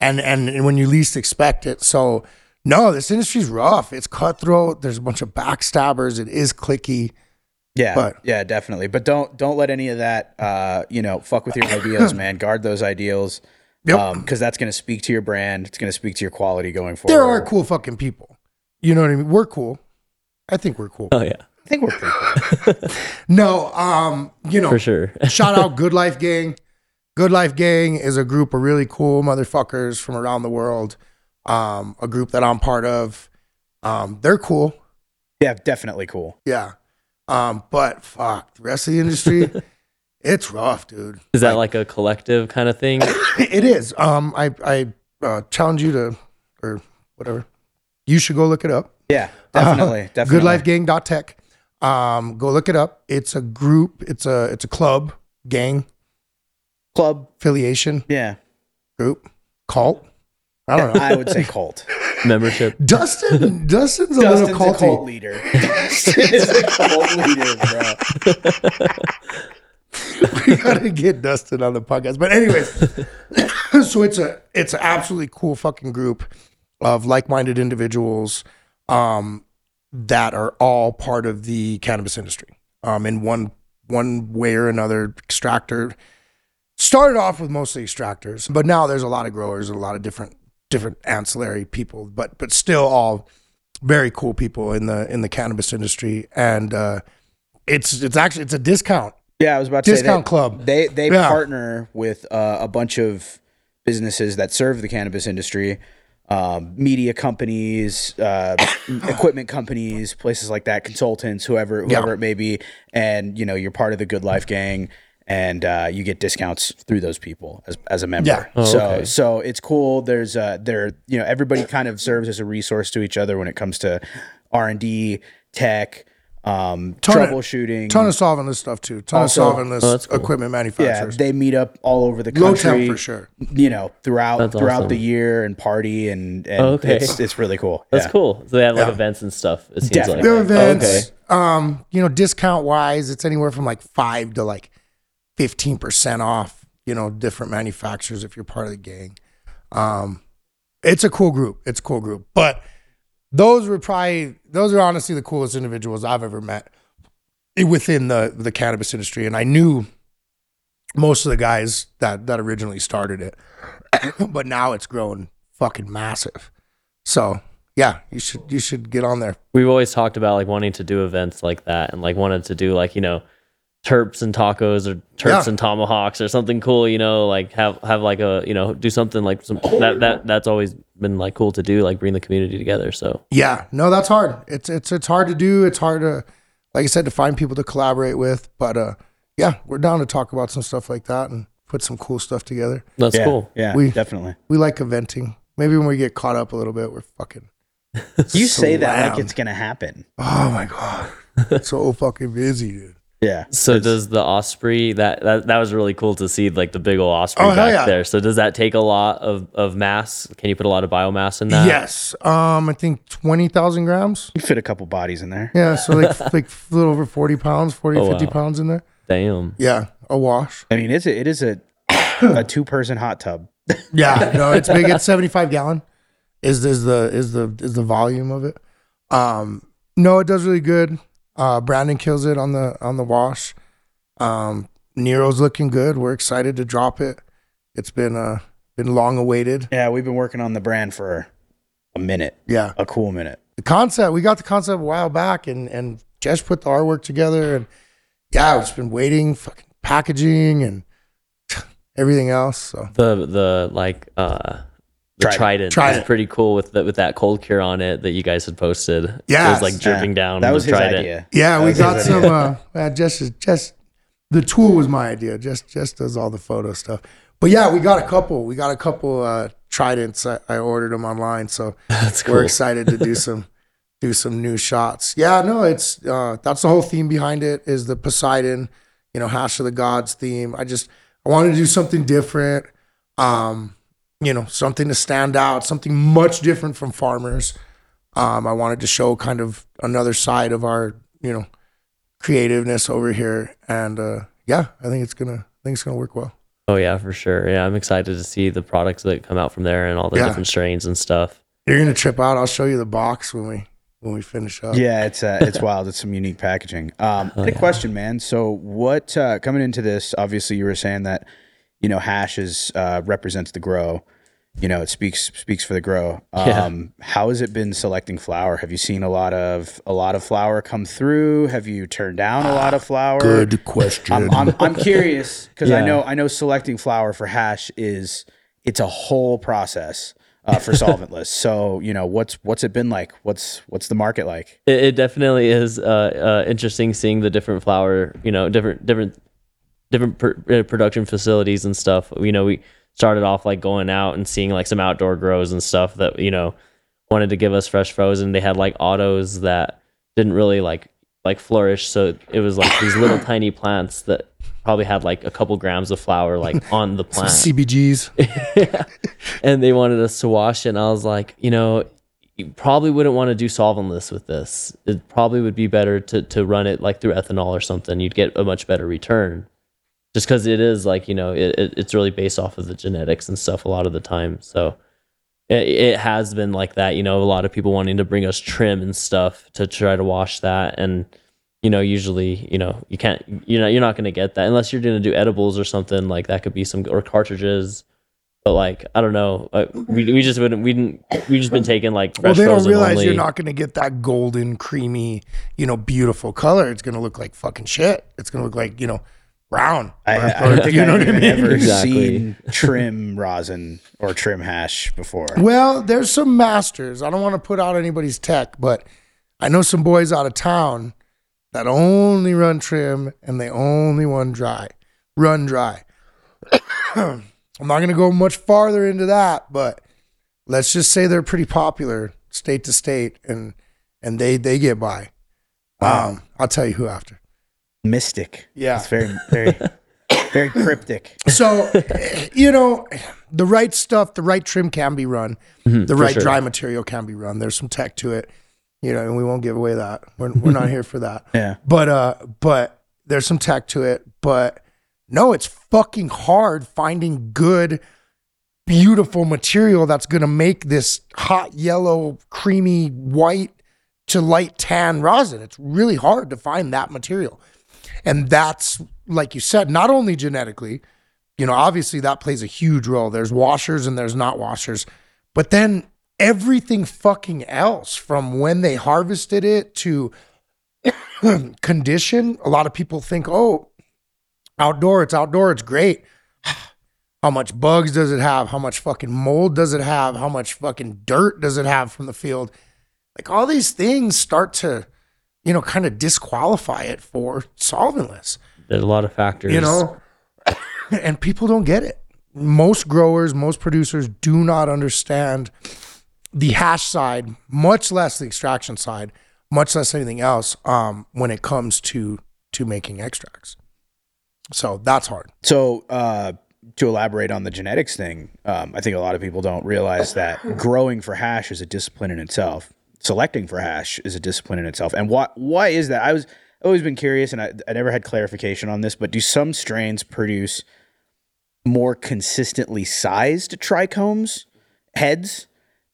and and, and when you least expect it. So no this industry's rough it's cutthroat there's a bunch of backstabbers it is clicky
Yeah,
But-
yeah, definitely. But don't don't let any of that, uh, you know, fuck with your ideals, man. Guard those ideals.
Yep.
because that's going to speak to your brand. It's going to speak to your quality going forward.
there are cool fucking people. You know what I mean? We're cool. I think we're cool.
Oh yeah,
I think we're pretty cool.
No, um, you know,
for sure.
shout out Good Life Gang. Good Life Gang is a group of really cool motherfuckers from around the world. Um, a group that I'm part of. Um, they're cool.
yeah, definitely cool.
Yeah. Um, but fuck, the rest of the industry, it's rough, dude.
Is that like a collective kind of thing?
It is. Um, I I uh, challenge you to, or whatever. You should go look it up.
Yeah, definitely. definitely.
Goodlifegang.tech. Um, go look it up. It's a group. It's a it's a club, gang,
club.
affiliation,
Yeah,
group, cult. I don't know.
I would say cult.
Membership.
Dustin, Dustin's a
Dustin's
little
a cult leader. Dustin is a cult leader, bro.
we gotta get Dustin on the podcast. But anyways, so it's a it's an absolutely cool fucking group of like-minded individuals um, that are all part of the cannabis industry um, in one one way or another. Extractor started off with mostly extractors, but now there's a lot of growers and a lot of different different ancillary people, but but still all very cool people in the in the cannabis industry and. uh it's it's actually it's a discount
Yeah, I was about to say
Discount club.
They they
Yeah.
partner with uh, a bunch of businesses that serve the cannabis industry, um, media companies, uh, equipment companies, places like that, consultants, whoever whoever
Yeah.
it may be, and you know you're part of the Good Life Gang, and uh, you get discounts through those people as, as a member.
Yeah.
Oh,
so
okay.
so it's cool. There's uh there you know everybody kind of serves as a resource to each other when it comes to R and D, tech, um,
Ton of-
troubleshooting.
ton of solving this stuff too. Ton
Also-
of solving this
Oh, that's cool.
equipment
yeah,
manufacturers.
they meet up all over the
Low
country
for sure.
you know throughout
That's
throughout
awesome.
the year and party and, and
Okay.
it's, it's really cool
That's
yeah.
cool. So they have like
Yeah.
events and stuff. It seems
Definitely.
Their
like.
events,
Okay.
um, you know, discount wise, it's anywhere from like five to like fifteen percent off. You know, different manufacturers if you're part of the gang. Um, it's a cool group. It's a cool group, but those were probably those are honestly the coolest individuals I've ever met within the the cannabis industry, and I knew most of the guys that that originally started it, but now it's grown fucking massive. So yeah, you should you should get on there.
We've always talked about like wanting to do events like that and like wanted to do like, you know, terps and tacos or terps
Yeah.
and tomahawks or something cool, you know, like have have like a, you know, do something like some that that that's always been like cool to do, like bring the community together. So
Yeah, no, that's hard. It's it's it's hard to do. It's hard to, like I said, to find people to collaborate with. But uh, yeah, we're down to talk about some stuff like that and put some cool stuff together.
that's
yeah,
cool.
yeah
We-
definitely
We like eventing. Maybe when we get caught up a little bit, we're fucking.
you say that like it's gonna happen
Oh my god, so fucking busy, dude.
Yeah
So does the Osprey that, that that was really cool to see like the big old Osprey
Oh,
back
yeah.
there. So does that take a lot of, of mass? Can you put a lot of biomass in that?
yes, um, I think twenty thousand grams.
you fit a couple bodies in there
Yeah, so like like a little over forty pounds, 40,
Oh,
50
wow.
pounds in there.
Damn.
Yeah, a wash.
i mean it's a, it is a a two person hot tub
Yeah, no, it's big. It's seventy five gallon. Is is the is the is the volume of it? Um, no, it does really good. Uh, Brandon kills it on the on the wash. Um, Nero's looking good. We're excited to drop it. It's been uh been long awaited.
yeah we've been working on the brand for a minute
Yeah,
a cool minute
the concept we got the concept a while back, and and Jess put the artwork together, and yeah, I've just been waiting, fucking packaging and everything else. So
The the like uh the
Trident.
trident,
Trident.
is pretty cool with the, with that cold cure on it that you guys had posted. Yeah,
it
was like dripping
Yeah.
down.
that
the
was his
trident.
idea
Yeah,
That
we got some.
idea.
Uh, uh, just, just the tool was my idea. Just, just does all the photo stuff. But yeah, we got a couple. We got a couple uh, tridents. I, I ordered them online, so
That's
we're excited to do some, do some new shots. Yeah, no, it's uh, that's the whole theme behind it. Is the Poseidon, you know, Hash of the Gods theme. I just I wanted to do something different. Um, you know, something to stand out, something much different from farmers. Um, I wanted to show kind of another side of our, you know, creativeness over here, and uh, yeah, I think it's gonna, I think it's gonna work well.
Oh yeah, for sure. Yeah, I'm excited to see the products that come out from there and all the
Yeah.
different strains and stuff.
You're gonna trip out. I'll show you the box when we when we finish up.
Yeah, it's uh, it's wild. It's some unique packaging. Um, I had a question, man. So, what uh, coming into this? Obviously, you were saying that you know, hash is uh, represents the grow. You know, it speaks speaks for the grow.
Yeah.
Um, How has it been selecting flower? Have you seen a lot of a lot of flower come through? Have you turned down a lot of flower?
Good question.
I'm, I'm, I'm curious because I know I know selecting flower for hash is it's a whole process uh, for solventless. so you know what's what's it been like? What's what's the market like?
It, it definitely is uh, uh, interesting seeing the different flower, you know, different different different pr- uh, production facilities and stuff. You know, we started off like going out and seeing like some outdoor grows and stuff that you know wanted to give us fresh frozen. They had like autos that didn't really like like flourish, so it was like these little tiny plants that probably had like a couple grams of flower like on the plant
CBGs.
and they wanted us to wash it. And I was like, you know, you probably wouldn't want to do solventless with this. It probably would be better to to run it like through ethanol or something. You'd get a much better return. Just because it is like you know it, it, it's really based off of the genetics and stuff a lot of the time. So it, it has been like that. You know, a lot of people wanting to bring us trim and stuff to try to wash that and you know usually you know you can't you know you're not going to get that unless you're going to do edibles or something like that could be some or cartridges but like I don't know, uh, we, we just wouldn't we didn't we just been taking like
Well, they don't realize
only.
you're not going to get that golden, creamy, you know, beautiful color. It's going to look like fucking shit. It's going to look like, you know, brown.
I,
or,
I don't think
you know
I've
what I mean?
ever
Exactly.
seen trim rosin or trim hash before.
Well, there's some masters. I don't want to put out anybody's tech, but I know some boys out of town that only run trim and they only run dry. Run dry. I'm not going to go much farther into that, but let's just say they're pretty popular state to state and and they they get by. Um, I'll tell you who after.
Mystic.
Yeah.
It's very very very cryptic.
So, you know, the right stuff, the right trim can be run. the right
sure.
dry material can be run. There's some tech to it, you know, and we won't give away that. We're, we're not here for that.
Yeah.
But uh, but there's some tech to it. But no, it's fucking hard finding good, beautiful material that's gonna make this hot yellow, creamy white to light tan rosin. It's really hard to find that material. And that's like you said, not only genetically, you know, obviously that plays a huge role. There's washers and there's not washers, but then everything fucking else from when they harvested it to condition. A lot of people think, oh, outdoor, it's outdoor, it's great. How much bugs does it have? How much fucking mold does it have? How much fucking dirt does it have from the field? Like all these things start to, you know, kind of disqualify it for solventless
There's a lot of factors.
you know? And people don't get it. Most growers most producers do not understand the hash side much less the extraction side much less anything else um, when it comes to to making extracts. So that's hard.
So, uh, to elaborate on the genetics thing, um, I think a lot of people don't realize that growing for hash is a discipline in itself. Selecting for hash is a discipline in itself. And why why is that? I was always been curious, and I, I never had clarification on this. But do some strains produce more consistently sized trichomes heads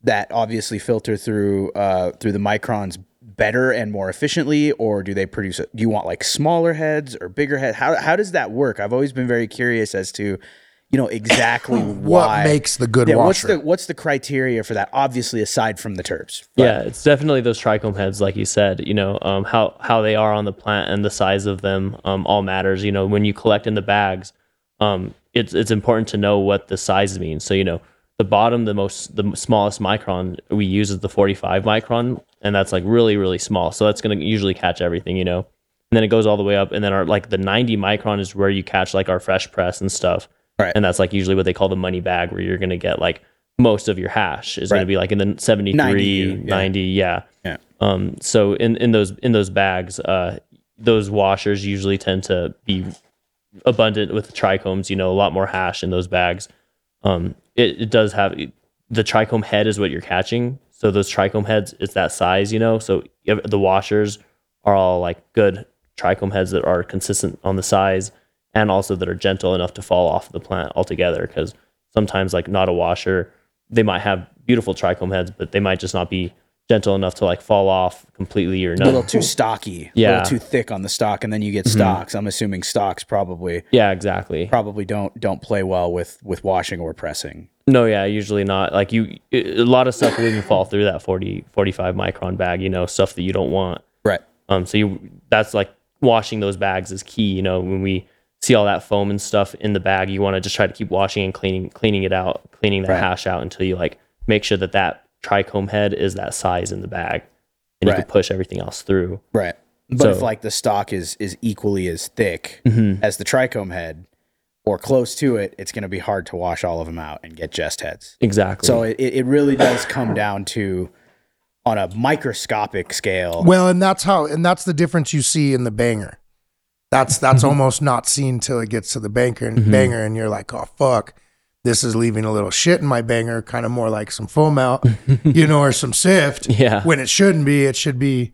that obviously filter through uh, through the microns better and more efficiently, or do they produce? Do you want like smaller heads or bigger heads? How how does that work? I've always been very curious as to you know exactly
what
why
makes the good
yeah, what's the what's the criteria for that? Obviously, aside from the terps.
yeah, it's definitely those trichome heads, like you said. You know, um, how how they are on the plant and the size of them um, all matters. You know, when you collect in the bags, um, it's it's important to know what the size means. So you know, the bottom, the most the smallest micron we use is the 45 micron, and that's like really really small. So that's going to usually catch everything. You know, and then it goes all the way up, and then our like the 90 micron is where you catch like our fresh press and stuff.
Right.
And that's like usually what they call the money bag, where you're going to get like most of your hash is going to be like in the 73,
90,
90,
yeah.
yeah.
Yeah.
Um, so in, in those in those bags, uh, those washers usually tend to be abundant with trichomes. You know, a lot more hash in those bags. Um, it, it does have the trichome head is what you're catching. So those trichome heads, it's that size. You know, so the washers are all like good trichome heads that are consistent on the size and also that are gentle enough to fall off the plant altogether. Because sometimes, like not a washer, they might have beautiful trichome heads, but they might just not be gentle enough to like fall off completely or not.
A little too stocky, a
Yeah.
little too thick on the stock, and then you get stocks. I'm assuming stocks probably
Yeah, exactly.
probably don't don't play well with with washing or pressing.
No, yeah, usually not. Like you, a lot of stuff will even fall through that 40, 45 micron bag. You know, stuff that you don't want.
Right.
Um, so you that's like washing those bags is key. You know, when we see all that foam and stuff in the bag, you want to just try to keep washing and cleaning, cleaning it out, cleaning the
Right.
hash out until you like make sure that that trichome head is that size in the bag, and you can push everything else through.
Right. But
So-
if like the stock is is equally as thick
Mm-hmm.
as the trichome head or close to it, it's going to be hard to wash all of them out and get jest heads.
Exactly.
So it, it really does come down to on a microscopic scale.
Well, and that's how, and that's the difference you see in the banger. That's that's
Mm-hmm.
almost not seen till it gets to the banker and banger, and you're like, oh fuck, this is leaving a little shit in my banger, kind of more like some foam out, you know, or some sift.
Yeah.
When it shouldn't be, it should be.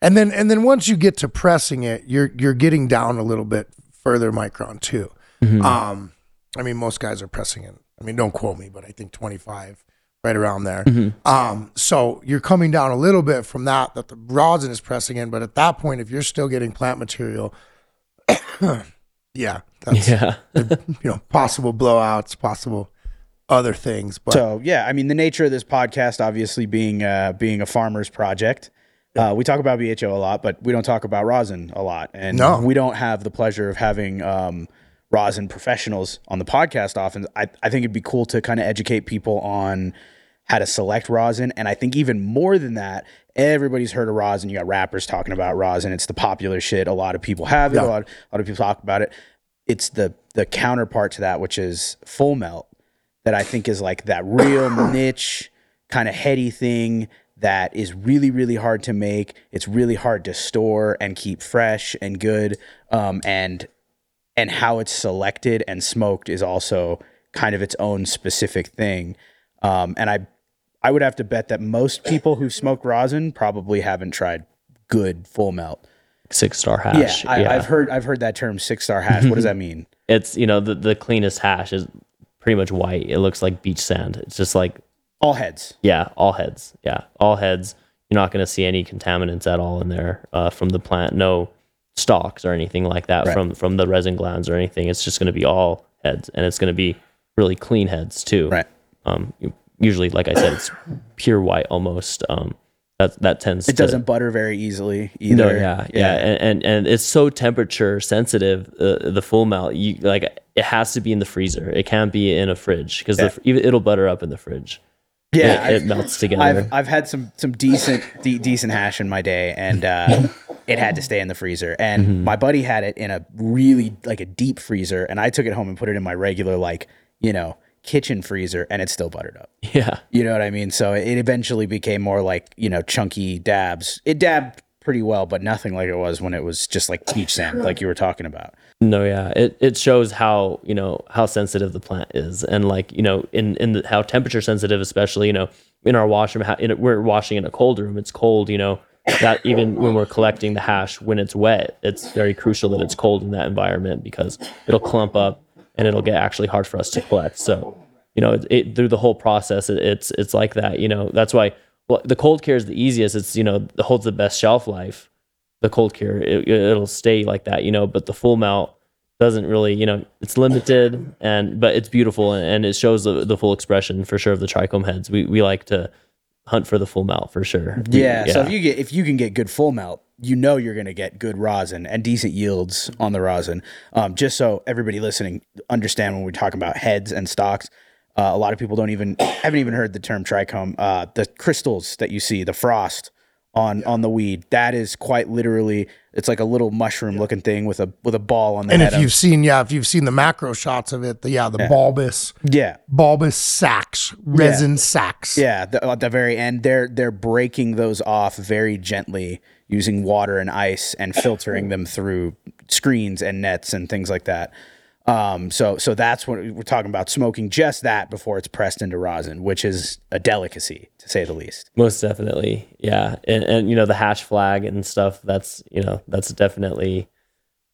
And then and then once you get to pressing it, you're you're getting down a little bit further micron too.
Mm-hmm.
Um, I mean, most guys are pressing it. I mean, don't quote me, but I think 25, right around there.
Mm-hmm.
Um, so you're coming down a little bit from that that the rosin is pressing in, but at that point, if you're still getting plant material, yeah, that's
yeah.
you know possible blowouts, possible other things. But
So yeah, I mean the nature of this podcast, obviously being uh, being a farmer's project, uh, we talk about BHO a lot, but we don't talk about rosin a lot, and
No.
we don't have the pleasure of having um, rosin professionals on the podcast often. I, I think it'd be cool to kind of educate people on how to select rosin, and I think even more than that, everybody's heard of rosin. You got rappers talking about rosin; it's the popular shit. A lot of people have it. A lot, a lot of people talk about it. It's the the counterpart to that, which is full melt that I think is like that real niche kind of heady thing that is really really hard to make. It's really hard to store and keep fresh and good. Um, and and how it's selected and smoked is also kind of its own specific thing. Um, and I I would have to bet that most people who smoke rosin probably haven't tried good full melt.
Six star
Yeah,
hash.
Yeah, I've heard I've heard that term six star hash. What does that mean?
it's you know the the cleanest hash is pretty much white. It looks like beach sand. It's just like
All heads.
yeah, all heads. Yeah, all heads. You're not going to see any contaminants at all in there uh, from the plant. No stalks or anything like that
Right.
from from the resin glands or anything. It's just going to be all heads, and it's going to be really clean heads too.
Right.
Um, you- usually, like I said, it's pure white almost. Um, that that tends to
It
to
doesn't butter very easily either.
no, yeah, yeah, And, and and it's so temperature sensitive. Uh, the full melt, you like it has to be in the freezer. It can't be in a fridge because
Yeah.
it'll butter up in the fridge.
Yeah,
it, it melts together.
I've I've had some some decent de- decent hash in my day, and uh, it had to stay in the freezer. And
Mm-hmm.
my buddy had it in a really like a deep freezer, and I took it home and put it in my regular like you know kitchen freezer, and it's still buttered up.
yeah,
You know what I mean? So it eventually became more like you know chunky dabs. It dabbed pretty well, but nothing like it was when it was just like beach sand, like you were talking about.
no, yeah. It it shows how you know how sensitive the plant is, and like you know in in the, how temperature sensitive, especially you know in our washroom, how, in, we're washing in a cold room. It's cold, you know. That even when we're collecting the hash when it's wet, it's very crucial that it's cold in that environment because it'll clump up and it'll get actually hard for us to collect. So you know, it, it through the whole process, it, it's it's like that. You know, that's why well, the cold cure is the easiest. It's you know, holds the best shelf life. The cold cure, it, it'll stay like that. You know, but the full melt doesn't really. You know, it's limited and but it's beautiful and, and it shows the, the full expression for sure of the trichome heads. We we like to hunt for the full melt for sure. We-
Yeah, So if you get if you can get good full melt, you know you're going to get good rosin and decent yields on the rosin. Um, just so everybody listening understand when we're talking about heads and stocks, uh, a lot of people don't even haven't even heard the term trichome. Uh, the crystals that you see, the frost on on the weed, that is quite literally it's like a little mushroom looking thing with a with a ball on the
and
head.
if you've seen, yeah, if you've seen the macro shots of it, the yeah, the bulbous
of, yeah,
bulbous sacs, resin sacs.
Yeah, the, at the very end, they're they're breaking those off very gently using water and ice and filtering them through screens and nets and things like that. Um, so so that's what we're talking about smoking just that before it's pressed into rosin, which is a delicacy to say the least.
Most definitely, yeah, and and you know the hash flag and stuff. That's you know that's definitely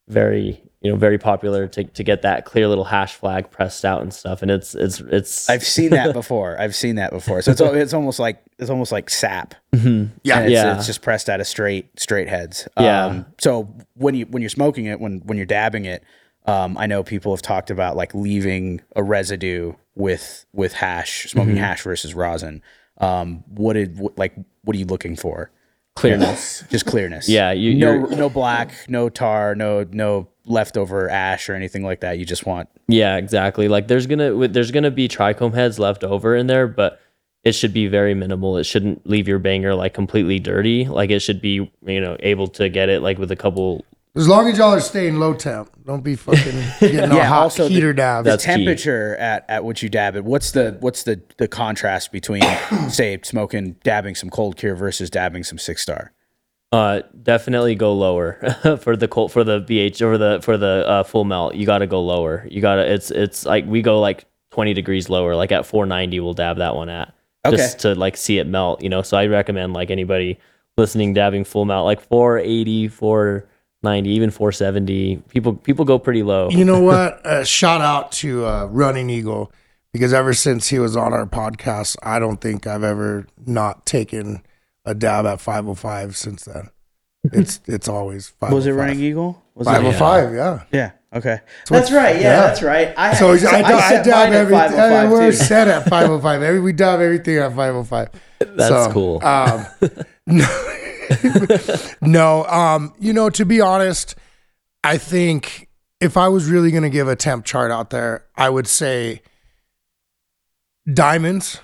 very you know very popular to, to get that clear little hash flag pressed out and stuff and it's it's it's
I've seen that before. I've seen that before. So it's it's almost like it's almost like sap.
Yeah.
It's,
Yeah.
it's just pressed out of straight straight heads.
Yeah.
Um, so when you when you're smoking it, when when you're dabbing it, um, I know people have talked about like leaving a residue with with hash, smoking
Mm-hmm.
hash versus rosin. Um, what did what, like what are you looking for?
clearness
Just clearness.
Yeah, you-
no no black, no tar, no no leftover ash or anything like that. You just want
Yeah, exactly. Like there's gonna there's gonna be trichome heads left over in there, but it should be very minimal. It shouldn't leave your banger like completely dirty. Like it should be you know able to get it like with a couple.
As long as y'all are staying low temp, don't be fucking getting all
Yeah,
hot
also the-
heater dabs.
the
That's key.
temperature at, at which you dab it. What's the what's the the contrast between say smoking dabbing some cold cure versus dabbing some six star?
Uh, definitely go lower for the cold for the BH or the for the uh, full melt. You got to go lower. You got to. It's it's like we go like 20 degrees lower. Like at 490, we'll dab that one at just to like see it melt. You know, so I recommend like anybody listening dabbing full melt like 480, 490, even 470. People people go pretty low.
you know what? Uh, shout out to uh, Running Eagle because ever since he was on our podcast, I don't think I've ever not taken a dab at 505 since then. It's it's always 505.
Was it Running Eagle? Was it?
505, yeah.
Yeah. Okay. That's right. Yeah,
yeah.
that's right. I
So, I,
so
I, I,
set
dab
mine at
everything.
505
we're
too.
set at 505. Every, we dab everything at 505.
That's
So,
cool.
Um, no, no. Um, you know, to be honest, I think if I was really going to give a temp chart out there, I would say diamonds.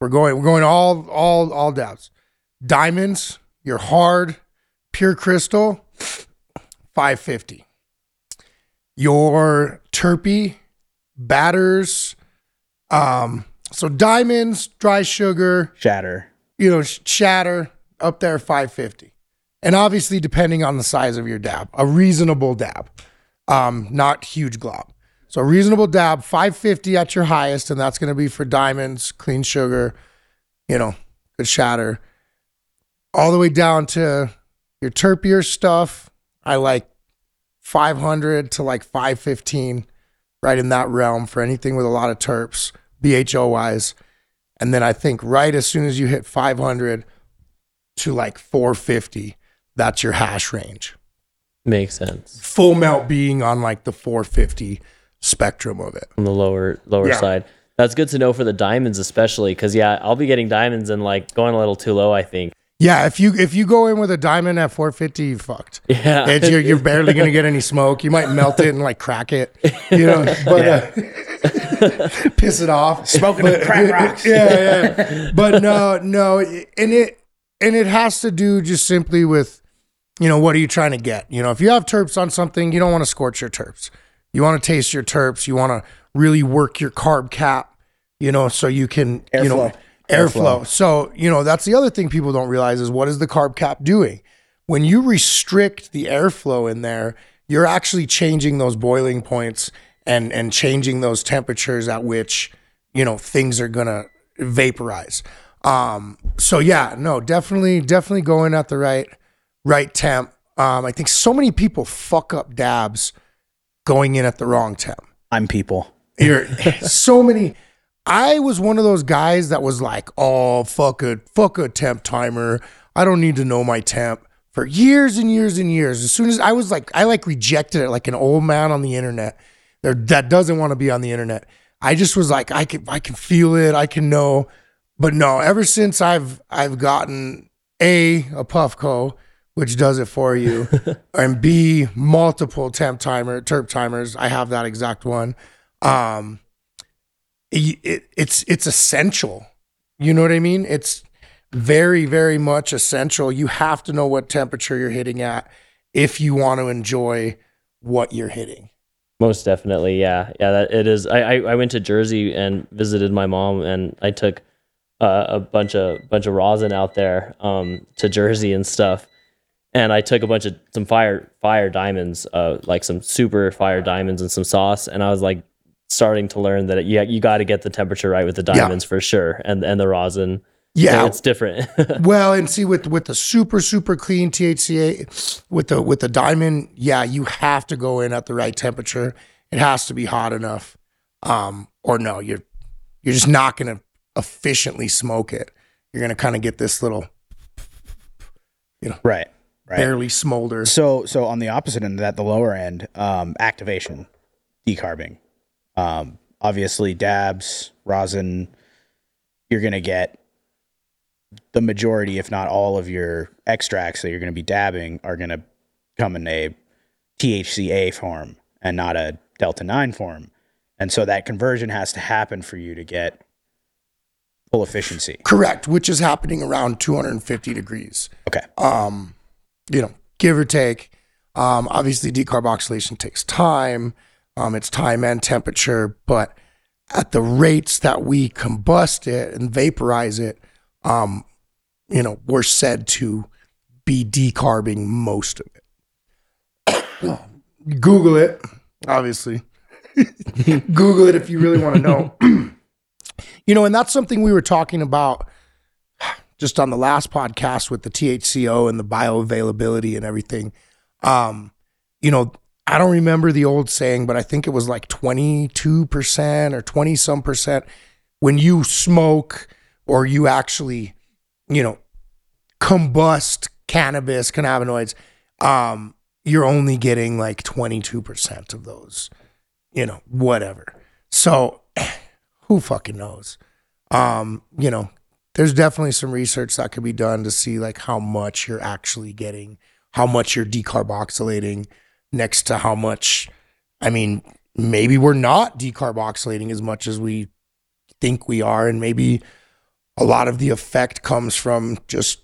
We're going. We're going all all all dabs. Diamonds. Your hard, pure crystal. Five fifty. Your terpy, batters. Um, so diamonds, dry sugar,
Shatter.
you know, sh- shatter up there 550. And obviously depending on the size of your dab, a reasonable dab. Um, not huge glob. So a reasonable dab, 550 at your highest, and that's gonna be for diamonds, clean sugar, you know, good shatter. All the way down to your terpier stuff. I like 500 to like 515, right in that realm for anything with a lot of terps, BHO wise. And then I think right as soon as you hit 500 to like 450, that's your hash range.
Makes sense
Full melt being on like the 450 spectrum of it.
on the lower lower
Yeah.
side. That's good to know for the diamonds, especially because yeah, I'll be getting diamonds and like going a little too low. I think.
Yeah, if you if you go in with a diamond at 450, you fucked.
Yeah,
It's, you're, you're barely gonna get any smoke. You might melt it and like crack it, you know, but uh, piss it off.
Smoking the crack rocks.
yeah, yeah. But no, no, and it and it has to do just simply with, you know, what are you trying to get? You know, if you have terps on something, you don't want to scorch your terps. You want to taste your terps. You want to really work your carb cap. You know, so you can, you know,
Airflow.
airflow. So you know, that's the other thing people don't realize is what is the carb cap doing? When you restrict the airflow in there, you're actually changing those boiling points and and changing those temperatures at which you know things are gonna vaporize. Um, so yeah, no, definitely, definitely going at the right right temp. Um, I think so many people fuck up dabs going in at the wrong temp.
I'm people.
You're so many. I was one of those guys that was like, "Oh, fuck a fuck a temp timer. I don't need to know my temp." For years and years and years, as soon as I was like, I like rejected it like an old man on the internet there that doesn't want to be on the internet. I just was like, I can I can feel it, I can know. But no, ever since I've I've gotten a a Puffco, which does it for you, and B multiple temp timer terp timers. I have that exact one. Um, it, it, it's it's essential. You know what I mean? It's very very much essential. You have to know what temperature you're hitting at if you want to enjoy what you're hitting.
Most definitely, yeah, yeah. That it is. I, I I went to Jersey and visited my mom, and I took uh, a bunch of bunch of rosin out there um, to Jersey and stuff. And I took a bunch of some fire fire diamonds, uh, like some super fire diamonds and some sauce. And I was like starting to learn that you you got to get the temperature right with the diamonds for sure, and and the rosin.
Yeah.
it's different.
Well, and see with with the super super clean THCA with the with the diamond, yeah, you have to go in at the right temperature. It has to be hot enough. Um or no, you're you're just not going to efficiently smoke it. You're going to kind of get this little you know,
Right. Right.
barely smolder.
So so on the opposite end of that, the lower end, um, activation, decarbing. Um, obviously dabs, rosin, you're gonna get the majority, if not all of your extracts that you're gonna be dabbing are gonna come in a THCA form and not a delta nine form. And so that conversion has to happen for you to get full efficiency.
Correct, which is happening around 250 degrees.
Okay.
um, you know, give or take. Um, obviously, decarboxylation takes time. Um, it's time and temperature, but at the rates that we combust it and vaporize it, um, you know, we're said to be decarbing most of it. Google it, obviously. Google it if you really want to know. you know, and that's something we were talking about just on the last podcast with the THCO and the bioavailability and everything. Um, you know, I don't remember the old saying, but I think it was like 22% or 20 some percent when you smoke or you actually, you know, combust cannabis, cannabinoids, um, you're only getting like 22% of those, you know, whatever. So who fucking knows? Um, you know, there's definitely some research that could be done to see like how much you're actually getting, how much you're decarboxylating next to how much I mean, maybe we're not decarboxylating as much as we think we are and maybe a lot of the effect comes from just,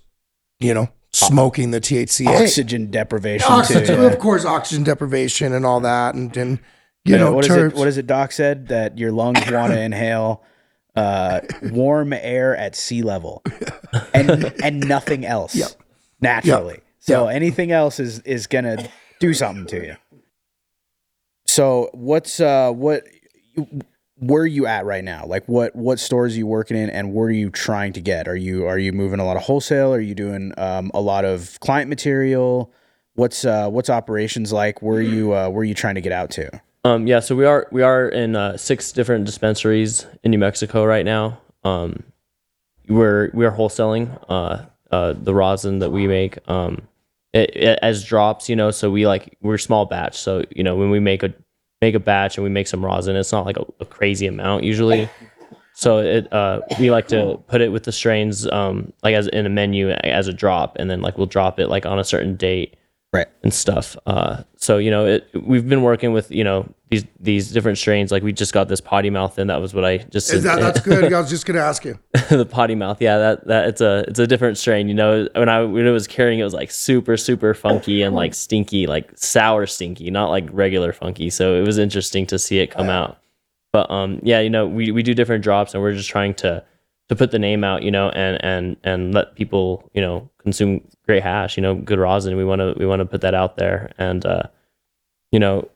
you know, smoking the THCA.
Oxygen deprivation
Oxygen,
too.
of course, oxygen deprivation and all that, and and you know,
what is
terps.
it? What is it? Doc said that your lungs want to inhale uh, warm air at sea level, and and nothing else
Yep.
naturally. So anything else is is gonna do something to you. So what's uh what where are you at right now? Like what what stores are you working in, and where are you trying to get? Are you are you moving a lot of wholesale? Are you doing um, a lot of client material? What's uh what's operations like? Where are you uh, where are you trying to get out to?
Um, yeah, so we are we are in uh, six different dispensaries in New Mexico right now. Um, we're we are wholesaling uh, uh, the rosin that we make um, it, it- as drops, you know. So we like we're small batch. So you know when we make a make a batch and we make some rosin, it's not like a, a crazy amount usually. So it uh, we like to put it with the strains um, like as in a menu as a drop, and then like we'll drop it like on a certain date
Right.
and stuff. Uh, so you know, it, we've been working with you know these these different strains. Like we just got this potty mouth, and that was what I just
Is that that's good? I was just gonna ask you.
the potty mouth. Yeah, that that it's a it's a different strain. You know, when I when it was carrying, it was like super super funky and like stinky, like sour stinky, not like regular funky. So it was interesting to see it come out. But um, yeah, you know, we we do different drops, and we're just trying to to put the name out, you know, and and and let people, you know, consume great hash, you know, good rosin. We want to we want to put that out there, and uh, you know,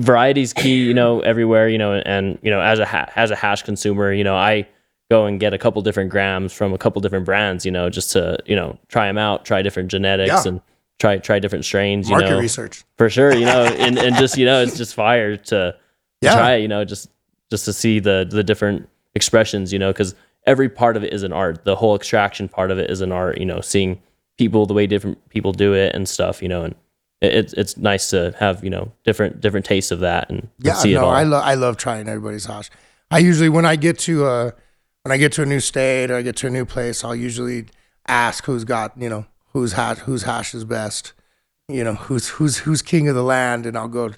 variety's key, you know, everywhere, you know, and, and you know, as a ha- as a hash consumer, you know, I go and get a couple different grams from a couple different brands, you know, just to you know try them out, try different genetics,
Yeah.
and try try different strains, you
Market
know,
research.
for sure, you know, and and just you know, it's just fire to to
Yeah.
try you know, just just to see the the different expressions, you know, because every part of it is an art. The whole extraction part of it is an art, you know, seeing people the way different people do it and stuff, you know, and it's it's nice to have you know different different tastes of that and, and
Yeah,
see it
no,
all.
I love I love trying everybody's hash. I usually when I get to uh when I get to a new state or I get to a new place, I'll usually ask who's got you know who's hash whose hash is best, you know who's who's who's king of the land, and I'll go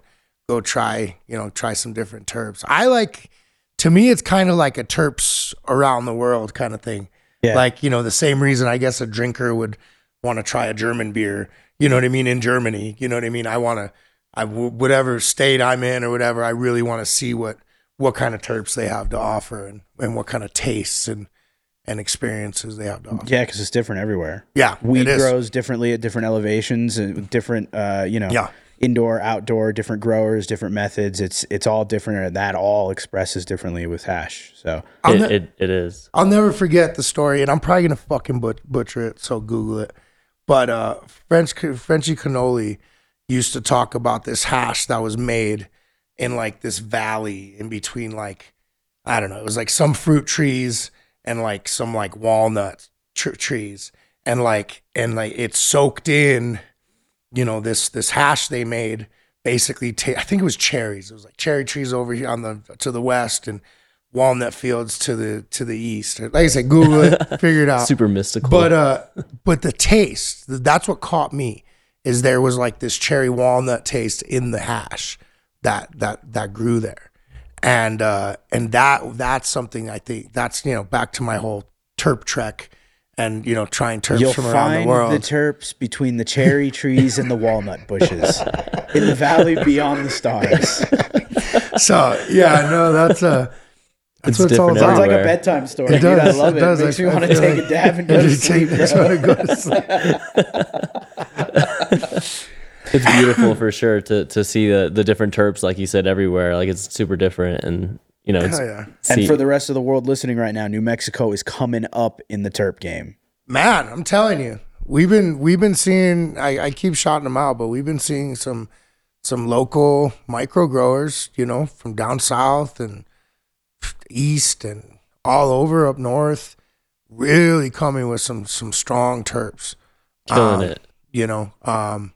go try you know try some different terps. I like to me it's kind of like a terps around the world kind of thing.
Yeah.
Like you know the same reason I guess a drinker would want to try a German beer. You know what I mean in Germany. You know what I mean. I want to. I whatever state I'm in or whatever, I really want to see what what kind of terps they have to offer and, and what kind of tastes and and experiences they have to offer.
Yeah, because it's different everywhere.
Yeah,
Weed grows differently at different elevations and different, uh, you know.
Yeah.
Indoor, outdoor, different growers, different methods. It's it's all different, and that all expresses differently with hash. So
It,
ne-
it, it is.
I'll never forget the story, and I'm probably gonna fucking but- butcher it, so Google it. But uh, French Frenchy Cannoli used to talk about this hash that was made in like this valley in between like I don't know, it was like some fruit trees and like some like walnut tr- trees, and like and like it soaked in, you know, this this hash they made. Basically, ta- I think it was cherries. It was like cherry trees over here on the to the west and walnut fields to the to the east. Like I said, Google it, figure it out.
Super mystical.
But uh, but the taste, that's what caught me. Is there was like this cherry walnut taste in the hash that that that grew there, and uh, and that that's something I think that's you know back to my whole terp trek, and you know trying terps
you'll
from around
find
the world.
the terps between the cherry trees and the walnut bushes in the valley beyond the stars.
so yeah, no, that's a. that's
It's
what it's all
different
about.
Sounds like a bedtime story.
It
dude. I love
it
it.
does.
Makes
I-
me
I
want to take
like-
a dab and go to sleep.
Just
bro.
wanna go to sleep.
it's beautiful for sure to to see the the different terps, like you said, everywhere. Like it's super different, and you know, it's,
Hell yeah.
And for the rest of the world listening right now, New Mexico is coming up in the terp game.
Man, I'm telling you, we've been we've been seeing. I, I keep shouting them out, but we've been seeing some some local micro growers, you know, from down south and east and all over up north, really coming with some some strong terps.
killing
um,
it.
You know, um,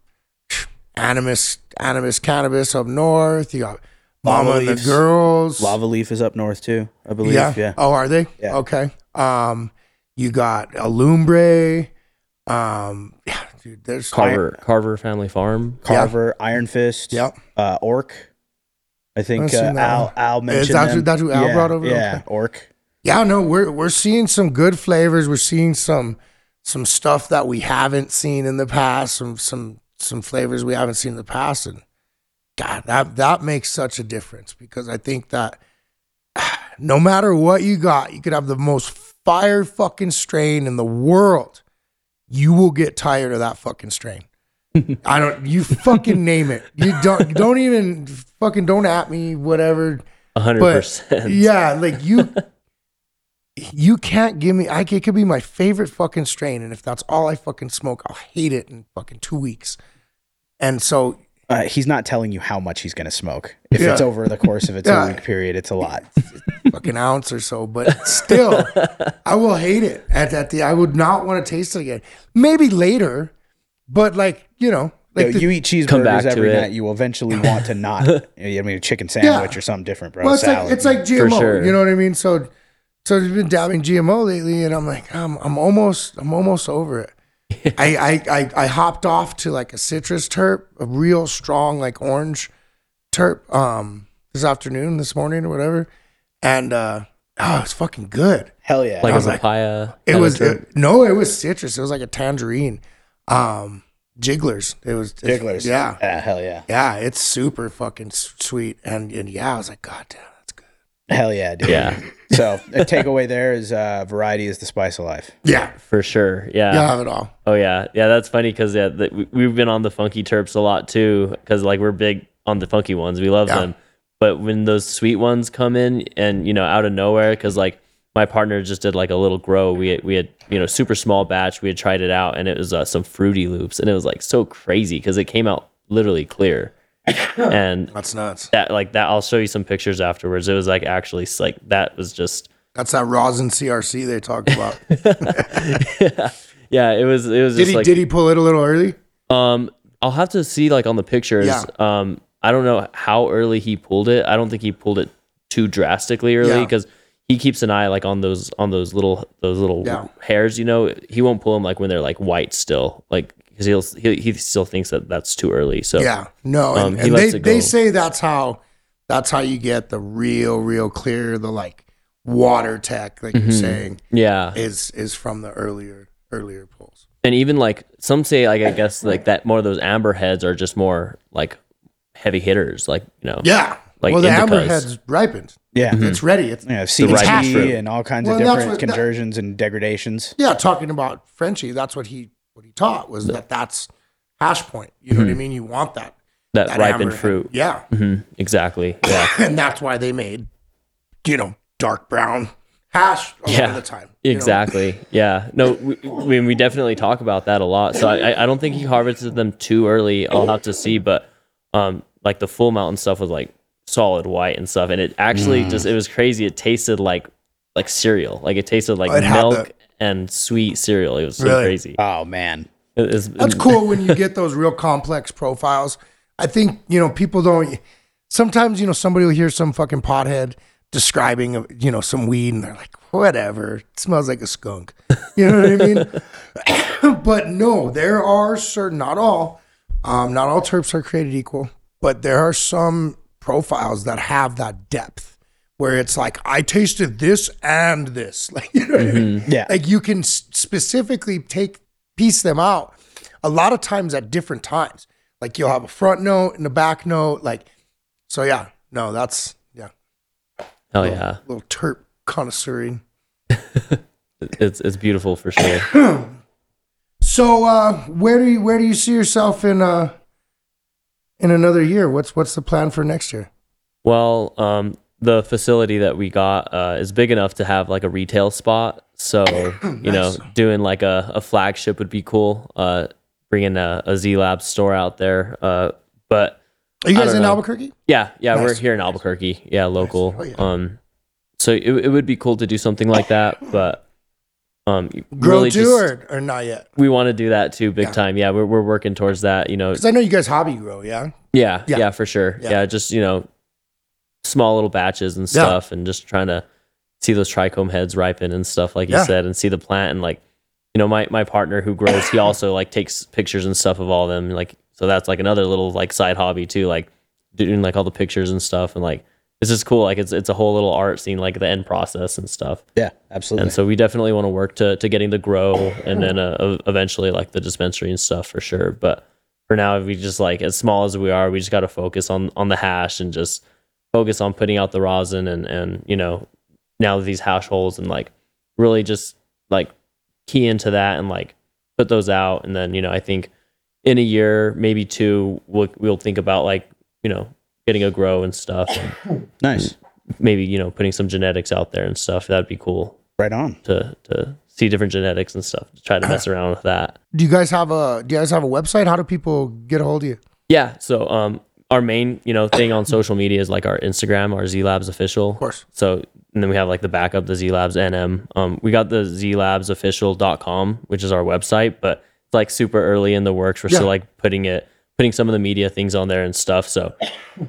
animus animus cannabis up north. You got Mama
Lava
and the girls.
Lava Leaf is up north too, I believe.
Yeah.
Yeah.
Oh, are they?
Yeah.
Okay. Um, you got Alumbre. Um, yeah, dude, there's
Carver Carver Family Farm.
Carver, Iron Fist,
Yep.
uh, Orc. I think
I've
uh, Al,
one.
Al mentioned
that's
them.
that's who Al
yeah,
brought over?
Yeah,
Okay.
Orc.
Yeah, no, we're we're seeing some good flavors. We're seeing some some stuff that we haven't seen in the past. Some some some flavors we haven't seen in the past, and God, that that makes such a difference because I think that no matter what you got, you could have the most fire fucking strain in the world. You will get tired of that fucking strain. I don't. You fucking name it. You don't. Don't even fucking don't at me. Whatever
A hundred percent.
yeah, like you, you can't give me. I it could be my favorite fucking strain, and if that's all I fucking smoke, I'll hate it in fucking two weeks. And so,
Uh, he's not telling you how much he's going to smoke. If
Yeah.
it's over the course of a two
Yeah.
week period, it's a lot.
fucking ounce or so, but still, I will hate it. At that. the, I would not want to taste it again. Maybe later, but like you know, like
Yo,
the-
you eat
Come back
cheeseburgers every
it.
night, you will eventually want to not. I mean, a chicken sandwich or something different, bro.
Well, it's
Salad.
like it's like GMO.
sure.
You know what I mean? So, so I've been dabbing GMO lately, and I'm like, I'm I'm almost I'm almost over it. I, I I I hopped off to like a citrus terp, a real strong like orange terp, um, this afternoon, this morning or whatever, and uh, oh, it's fucking good.
hell yeah.
like a
was like-
papaya.
It was it- no, it was citrus. It was like a tangerine, um, jigglers. It was
Jigglers.
Yeah,
Yeah, hell yeah.
yeah, it's super fucking sweet, and and yeah, I was like, God damn, that's good.
Hell yeah, dude.
yeah,
So a takeaway there is uh, variety is the spice of life.
Yeah,
for sure. Yeah.
you have it all.
Oh yeah, yeah. That's funny because yeah, the, we, we've been on the funky terps a lot too. Because like we're big on the funky ones, we love
Yeah.
them. But when those sweet ones come in, and you know, out of nowhere, because like my partner just did like a little grow. We had, we had you know super small batch. We had tried it out, and it was uh, some fruity loops, and it was like so crazy because it came out literally clear. And
That's nuts.
that like that, I'll show you some pictures afterwards. It was like actually like that was just
That's that rosin CRC they talked about.
yeah. It was it was
did
just
he
like
did he pull it a little early?
Um, I'll have to see like on the pictures.
Yeah.
Um, I don't know how early he pulled it. I don't think he pulled it too drastically early
Yeah.
because he keeps an eye like on those on those little those little
Yeah.
hairs. You know, he won't pull them like when they're like white still, like because he'll he, he still thinks that that's too early. So
Yeah, no,
Um,
and, and they they say that's how that's how you get the real real clear the like water tech like
Mm-hmm.
you're saying
yeah,
is is from the earlier earlier pulls.
and even like some say like I guess like that more of those amber heads are just more like heavy hitters, like you know.
Yeah,
Like
well the amber head's ripened.
Yeah.
It's ready. It's
Yeah,
The right
CBT and all kinds
Well,
of different
what that-
conversions and degradations.
yeah. Talking about Frenchy, that's what he taught was that that's hash point. You know what I mean? You want that.
that,
that
ripened
amber-
fruit.
Yeah,
Mhm, exactly. Yeah.
and that's why they made, you know, dark brown hash a lot
Yeah,
of the time. you know?
Exactly. Yeah. No, we, we, we definitely talk about that a lot. So I, I- don't think he harvested them too early. I'll have to see, but um, like the full mountain stuff was like solid white and stuff, and it actually
Mm.
just it was crazy. It tasted like like cereal. Like it tasted like
it
milk and sweet cereal. It was so
Really?
crazy.
Oh man.
It was-
That's cool when you get those real complex profiles. I think, you know, people don't sometimes, you know, somebody will hear some fucking pothead describing, you know, some weed and they're like, whatever, it smells like a skunk. You know what I mean? but no, there are certain, not all, um, not all terps are created equal, but there are some profiles that have that depth where it's like, I tasted this and this. Like, you know I mean?
Yeah.
Like you can specifically take piece them out a lot of times at different times. Like you'll have a front note and a back note. Like so, yeah. No, that's yeah.
Hell yeah.
little terp connoisseuring.
It's it's beautiful for sure.
So, uh, where do you where do you see yourself in uh in another year? What's what's the plan for next year?
Well, um, the facility that we got uh, is big enough to have like a retail spot. So you know, doing like a, a flagship would be cool. Uh, bringing a, a Z Lab store out there. Uh, but
Are you guys in
know.
Albuquerque?
yeah, yeah, we're here in Albuquerque. Yeah, local.
Oh, yeah.
Um, so it, it would be cool to do something like that, but um,
Grow
really just
or, or not yet?
we want to do that too, big
Yeah.
time. Yeah, we're we're working towards that. You know,
Because I know you guys hobby grow. Yeah.
yeah,
Yeah.
yeah, for sure.
Yeah.
just you know, small little batches and
Yeah.
stuff, and just trying to see those trichome heads ripen and stuff, like you said, and see the plant and like, you know, my my partner who grows, he also like takes pictures and stuff of all them, like so that's like another little like side hobby too, like doing like all the pictures and stuff, and like this is cool, like it's it's a whole little art scene, like the end process and stuff.
Yeah, absolutely.
And so we definitely want to work to to getting the grow and then uh, eventually like the dispensary and stuff for sure. But for now, we just like as small as we are, we just got to focus on on the hash and just focus on putting out the rosin and and you know now these hash holes and like really just like key into that and like put those out and then you know I think in a year maybe two we'll we'll think about like you know getting a grow and stuff and
nice.
maybe you know putting some genetics out there and stuff that'd be cool
Right on.
to to see different genetics and stuff to try to mess around with that.
Do you guys have a Do you guys have a website? How do people get a hold of you?
Yeah. So um our main, you know, thing on social media is like our Instagram, our Z Labs official. Of
course.
So and then we have like the backup, the Z Labs NM. Um we got the zlabsofficial.com, which is our website, but it's like super early in the works. We're
Yeah.
still like putting it putting some of the media things on there and stuff. So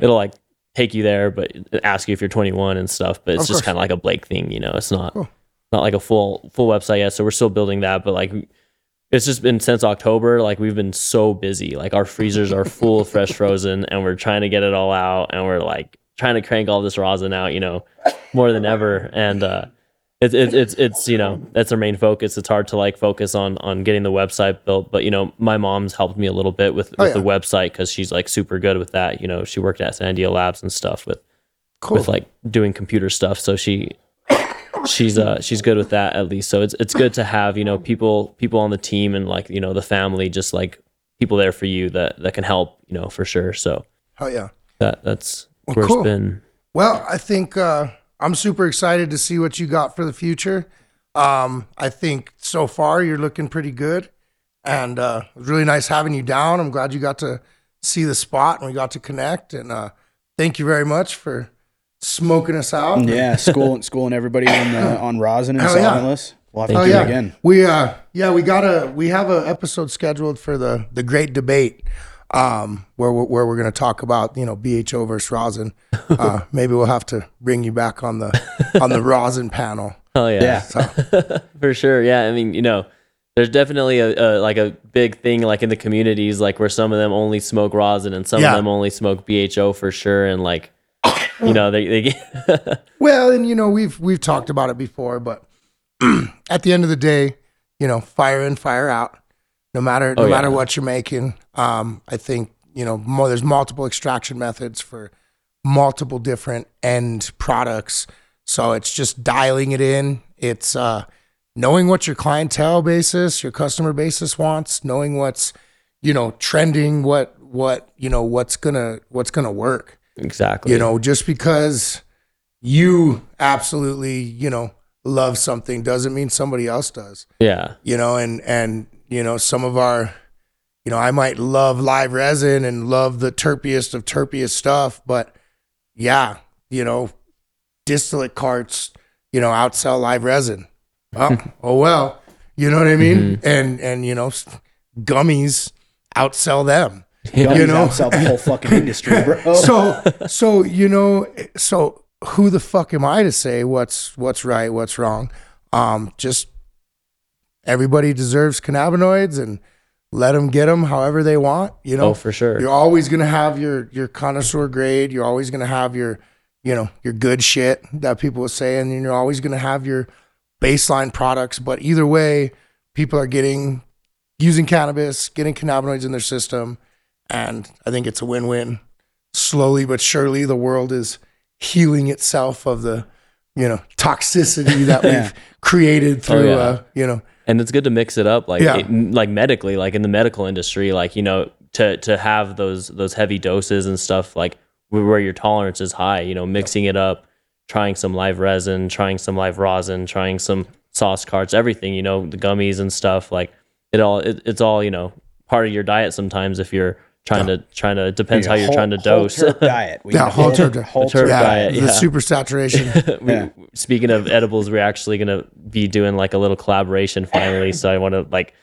it'll like take you there, but ask you if you're 21 and stuff. But it's
Of
just kind of like a Blake thing, you know. It's not
Cool.
not like a full full website yet. So we're still building that, but like it's just been since October. Like we've been so busy. Like our freezers are full of fresh frozen, and we're trying to get it all out, and we're like trying to crank all this rosin out, you know, more than ever. And uh, it's it's it's it's you know that's our main focus. It's hard to like focus on on getting the website built, but you know my mom's helped me a little bit with,
Oh,
with the website because she's like super good with that. You know, she worked at Sandia Labs and stuff with
Cool.
with like doing computer stuff. So she she's uh she's good with that at least. So it's it's good to have, you know, people people on the team and like, you know, the family just like people there for you that that can help, you know, for sure. So
Hell yeah.
that that's
Well,
where
cool.
it's been.
Well, I think uh, I'm super excited to see what you got for the future. Um, I think so far you're looking pretty good, and uh, it was really nice having you down. I'm glad you got to see the spot and we got to connect. And uh, thank you very much for smoking us out.
Yeah, school schooling everybody on uh, on rosin and
Hell yeah.
solventless. We'll have to
Oh
do
yeah,
it again.
we uh yeah we got a we have a episode scheduled for the the great debate um where we're, where we're going to talk about you know BHO versus rosin. Uh, maybe we'll have to bring you back on the on the rosin panel.
Oh yeah.
Yeah. So.
for sure. Yeah. I mean, you know, there's definitely a, a like a big thing like in the communities like where some of them only smoke rosin and some
Yeah.
of them only smoke BHO for sure and like you know, they they get
Well, and you know we've we've talked about it before, but at the end of the day, you know, fire in, fire out. No matter no
Oh, yeah.
matter what you're making, um, I think you know mo- there's multiple extraction methods for multiple different end products. So it's just dialing it in. It's uh, knowing what your clientele basis, your customer basis wants, knowing what's you know trending, what what you know what's gonna what's gonna work.
Exactly.
You know, just because you absolutely you know love something doesn't mean somebody else does.
yeah,
You know, and and you know some of our, you know, I might love live resin and love the terpiest of terpiest stuff, but yeah, you know, distillate carts, you know, outsell live resin. Oh, oh well, you know what I mean? Mm-hmm. And and you know, gummies outsell them.
Gummies
You know?
outsell the whole fucking industry, bro.
So so you know, so who the fuck am I to say what's what's right, what's wrong? Um, just everybody deserves cannabinoids and let them get them however they want. You know,
oh for sure.
you're always gonna have your your connoisseur grade. You're always gonna have your you know your good shit that people will say, and then you're always gonna have your baseline products. But either way, people are getting using cannabis, getting cannabinoids in their system, and I think it's a win-win. Slowly but surely, the world is healing itself of the you know toxicity that
Yeah.
we've created through
Oh, yeah.
uh, you know
and it's good to mix it up like
Yeah.
it- like medically like in the medical industry like you know to to have those those heavy doses and stuff like where your tolerance is high you know mixing it up trying some live resin trying some live rosin trying some sauce carts everything you know the gummies and stuff like it all it, it's all you know part of your diet sometimes if you're trying to trying to it depends how you're
Whole-
trying to dose
terp diet. We
Yeah,
need a
whole terp-
whole
terp
terp
yeah,
diet,
the
yeah.
super saturation.
we,
Yeah.
Speaking of edibles, we're actually gonna be doing like a little collaboration finally. so I want to like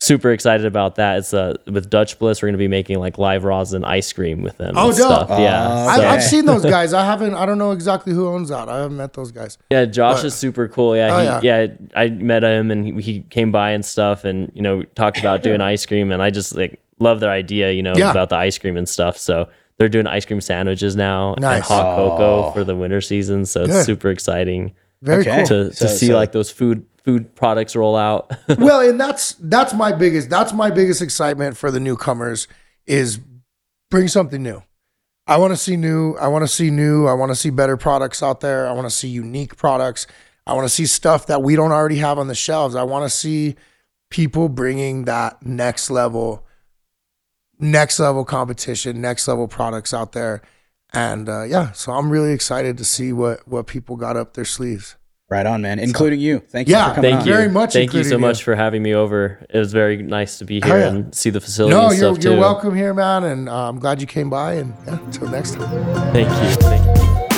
super excited about that. It's uh with Dutch Bliss. We're gonna be making like live rosin ice cream with them.
Oh,
and
dope.
stuff. Yeah,
Oh,
I've, I've seen those guys. I haven't. I don't know exactly who owns that. I haven't met those guys.
yeah. Josh
But-
is super cool. Yeah,
Oh,
he,
yeah.
yeah. I met him and he, he came by and stuff, and you know talked about doing ice cream, and I just like love their idea. You know
Yeah.
about the ice cream and stuff. So. They're doing ice cream sandwiches now and
Nice.
hot cocoa
Oh.
for the winter season, so it's super exciting
Very
Okay.
cool.
to, to see
so-
like those food food products roll out.
well, and that's that's my biggest that's my biggest excitement for the newcomers is bring something new. I want to see new. I want to see new. I want to see better products out there. I want to see unique products. I want to see stuff that we don't already have on the shelves. I want to see people bringing that next level, next level competition, next level products out there. And uh, yeah, so I'm really excited to see what what people got up their sleeves.
Right on, man. Including you. Thank you
Yeah,
for
Thank
on.
you
Very much
Thank you so
including you.
much for having me over. It was very nice to be
Oh,
here
yeah.
and see the facility
No,
and
you're,
stuff
you're
too.
welcome here, man. And uh, I'm glad you came by. And yeah, until next time.
Thank you. Thank you.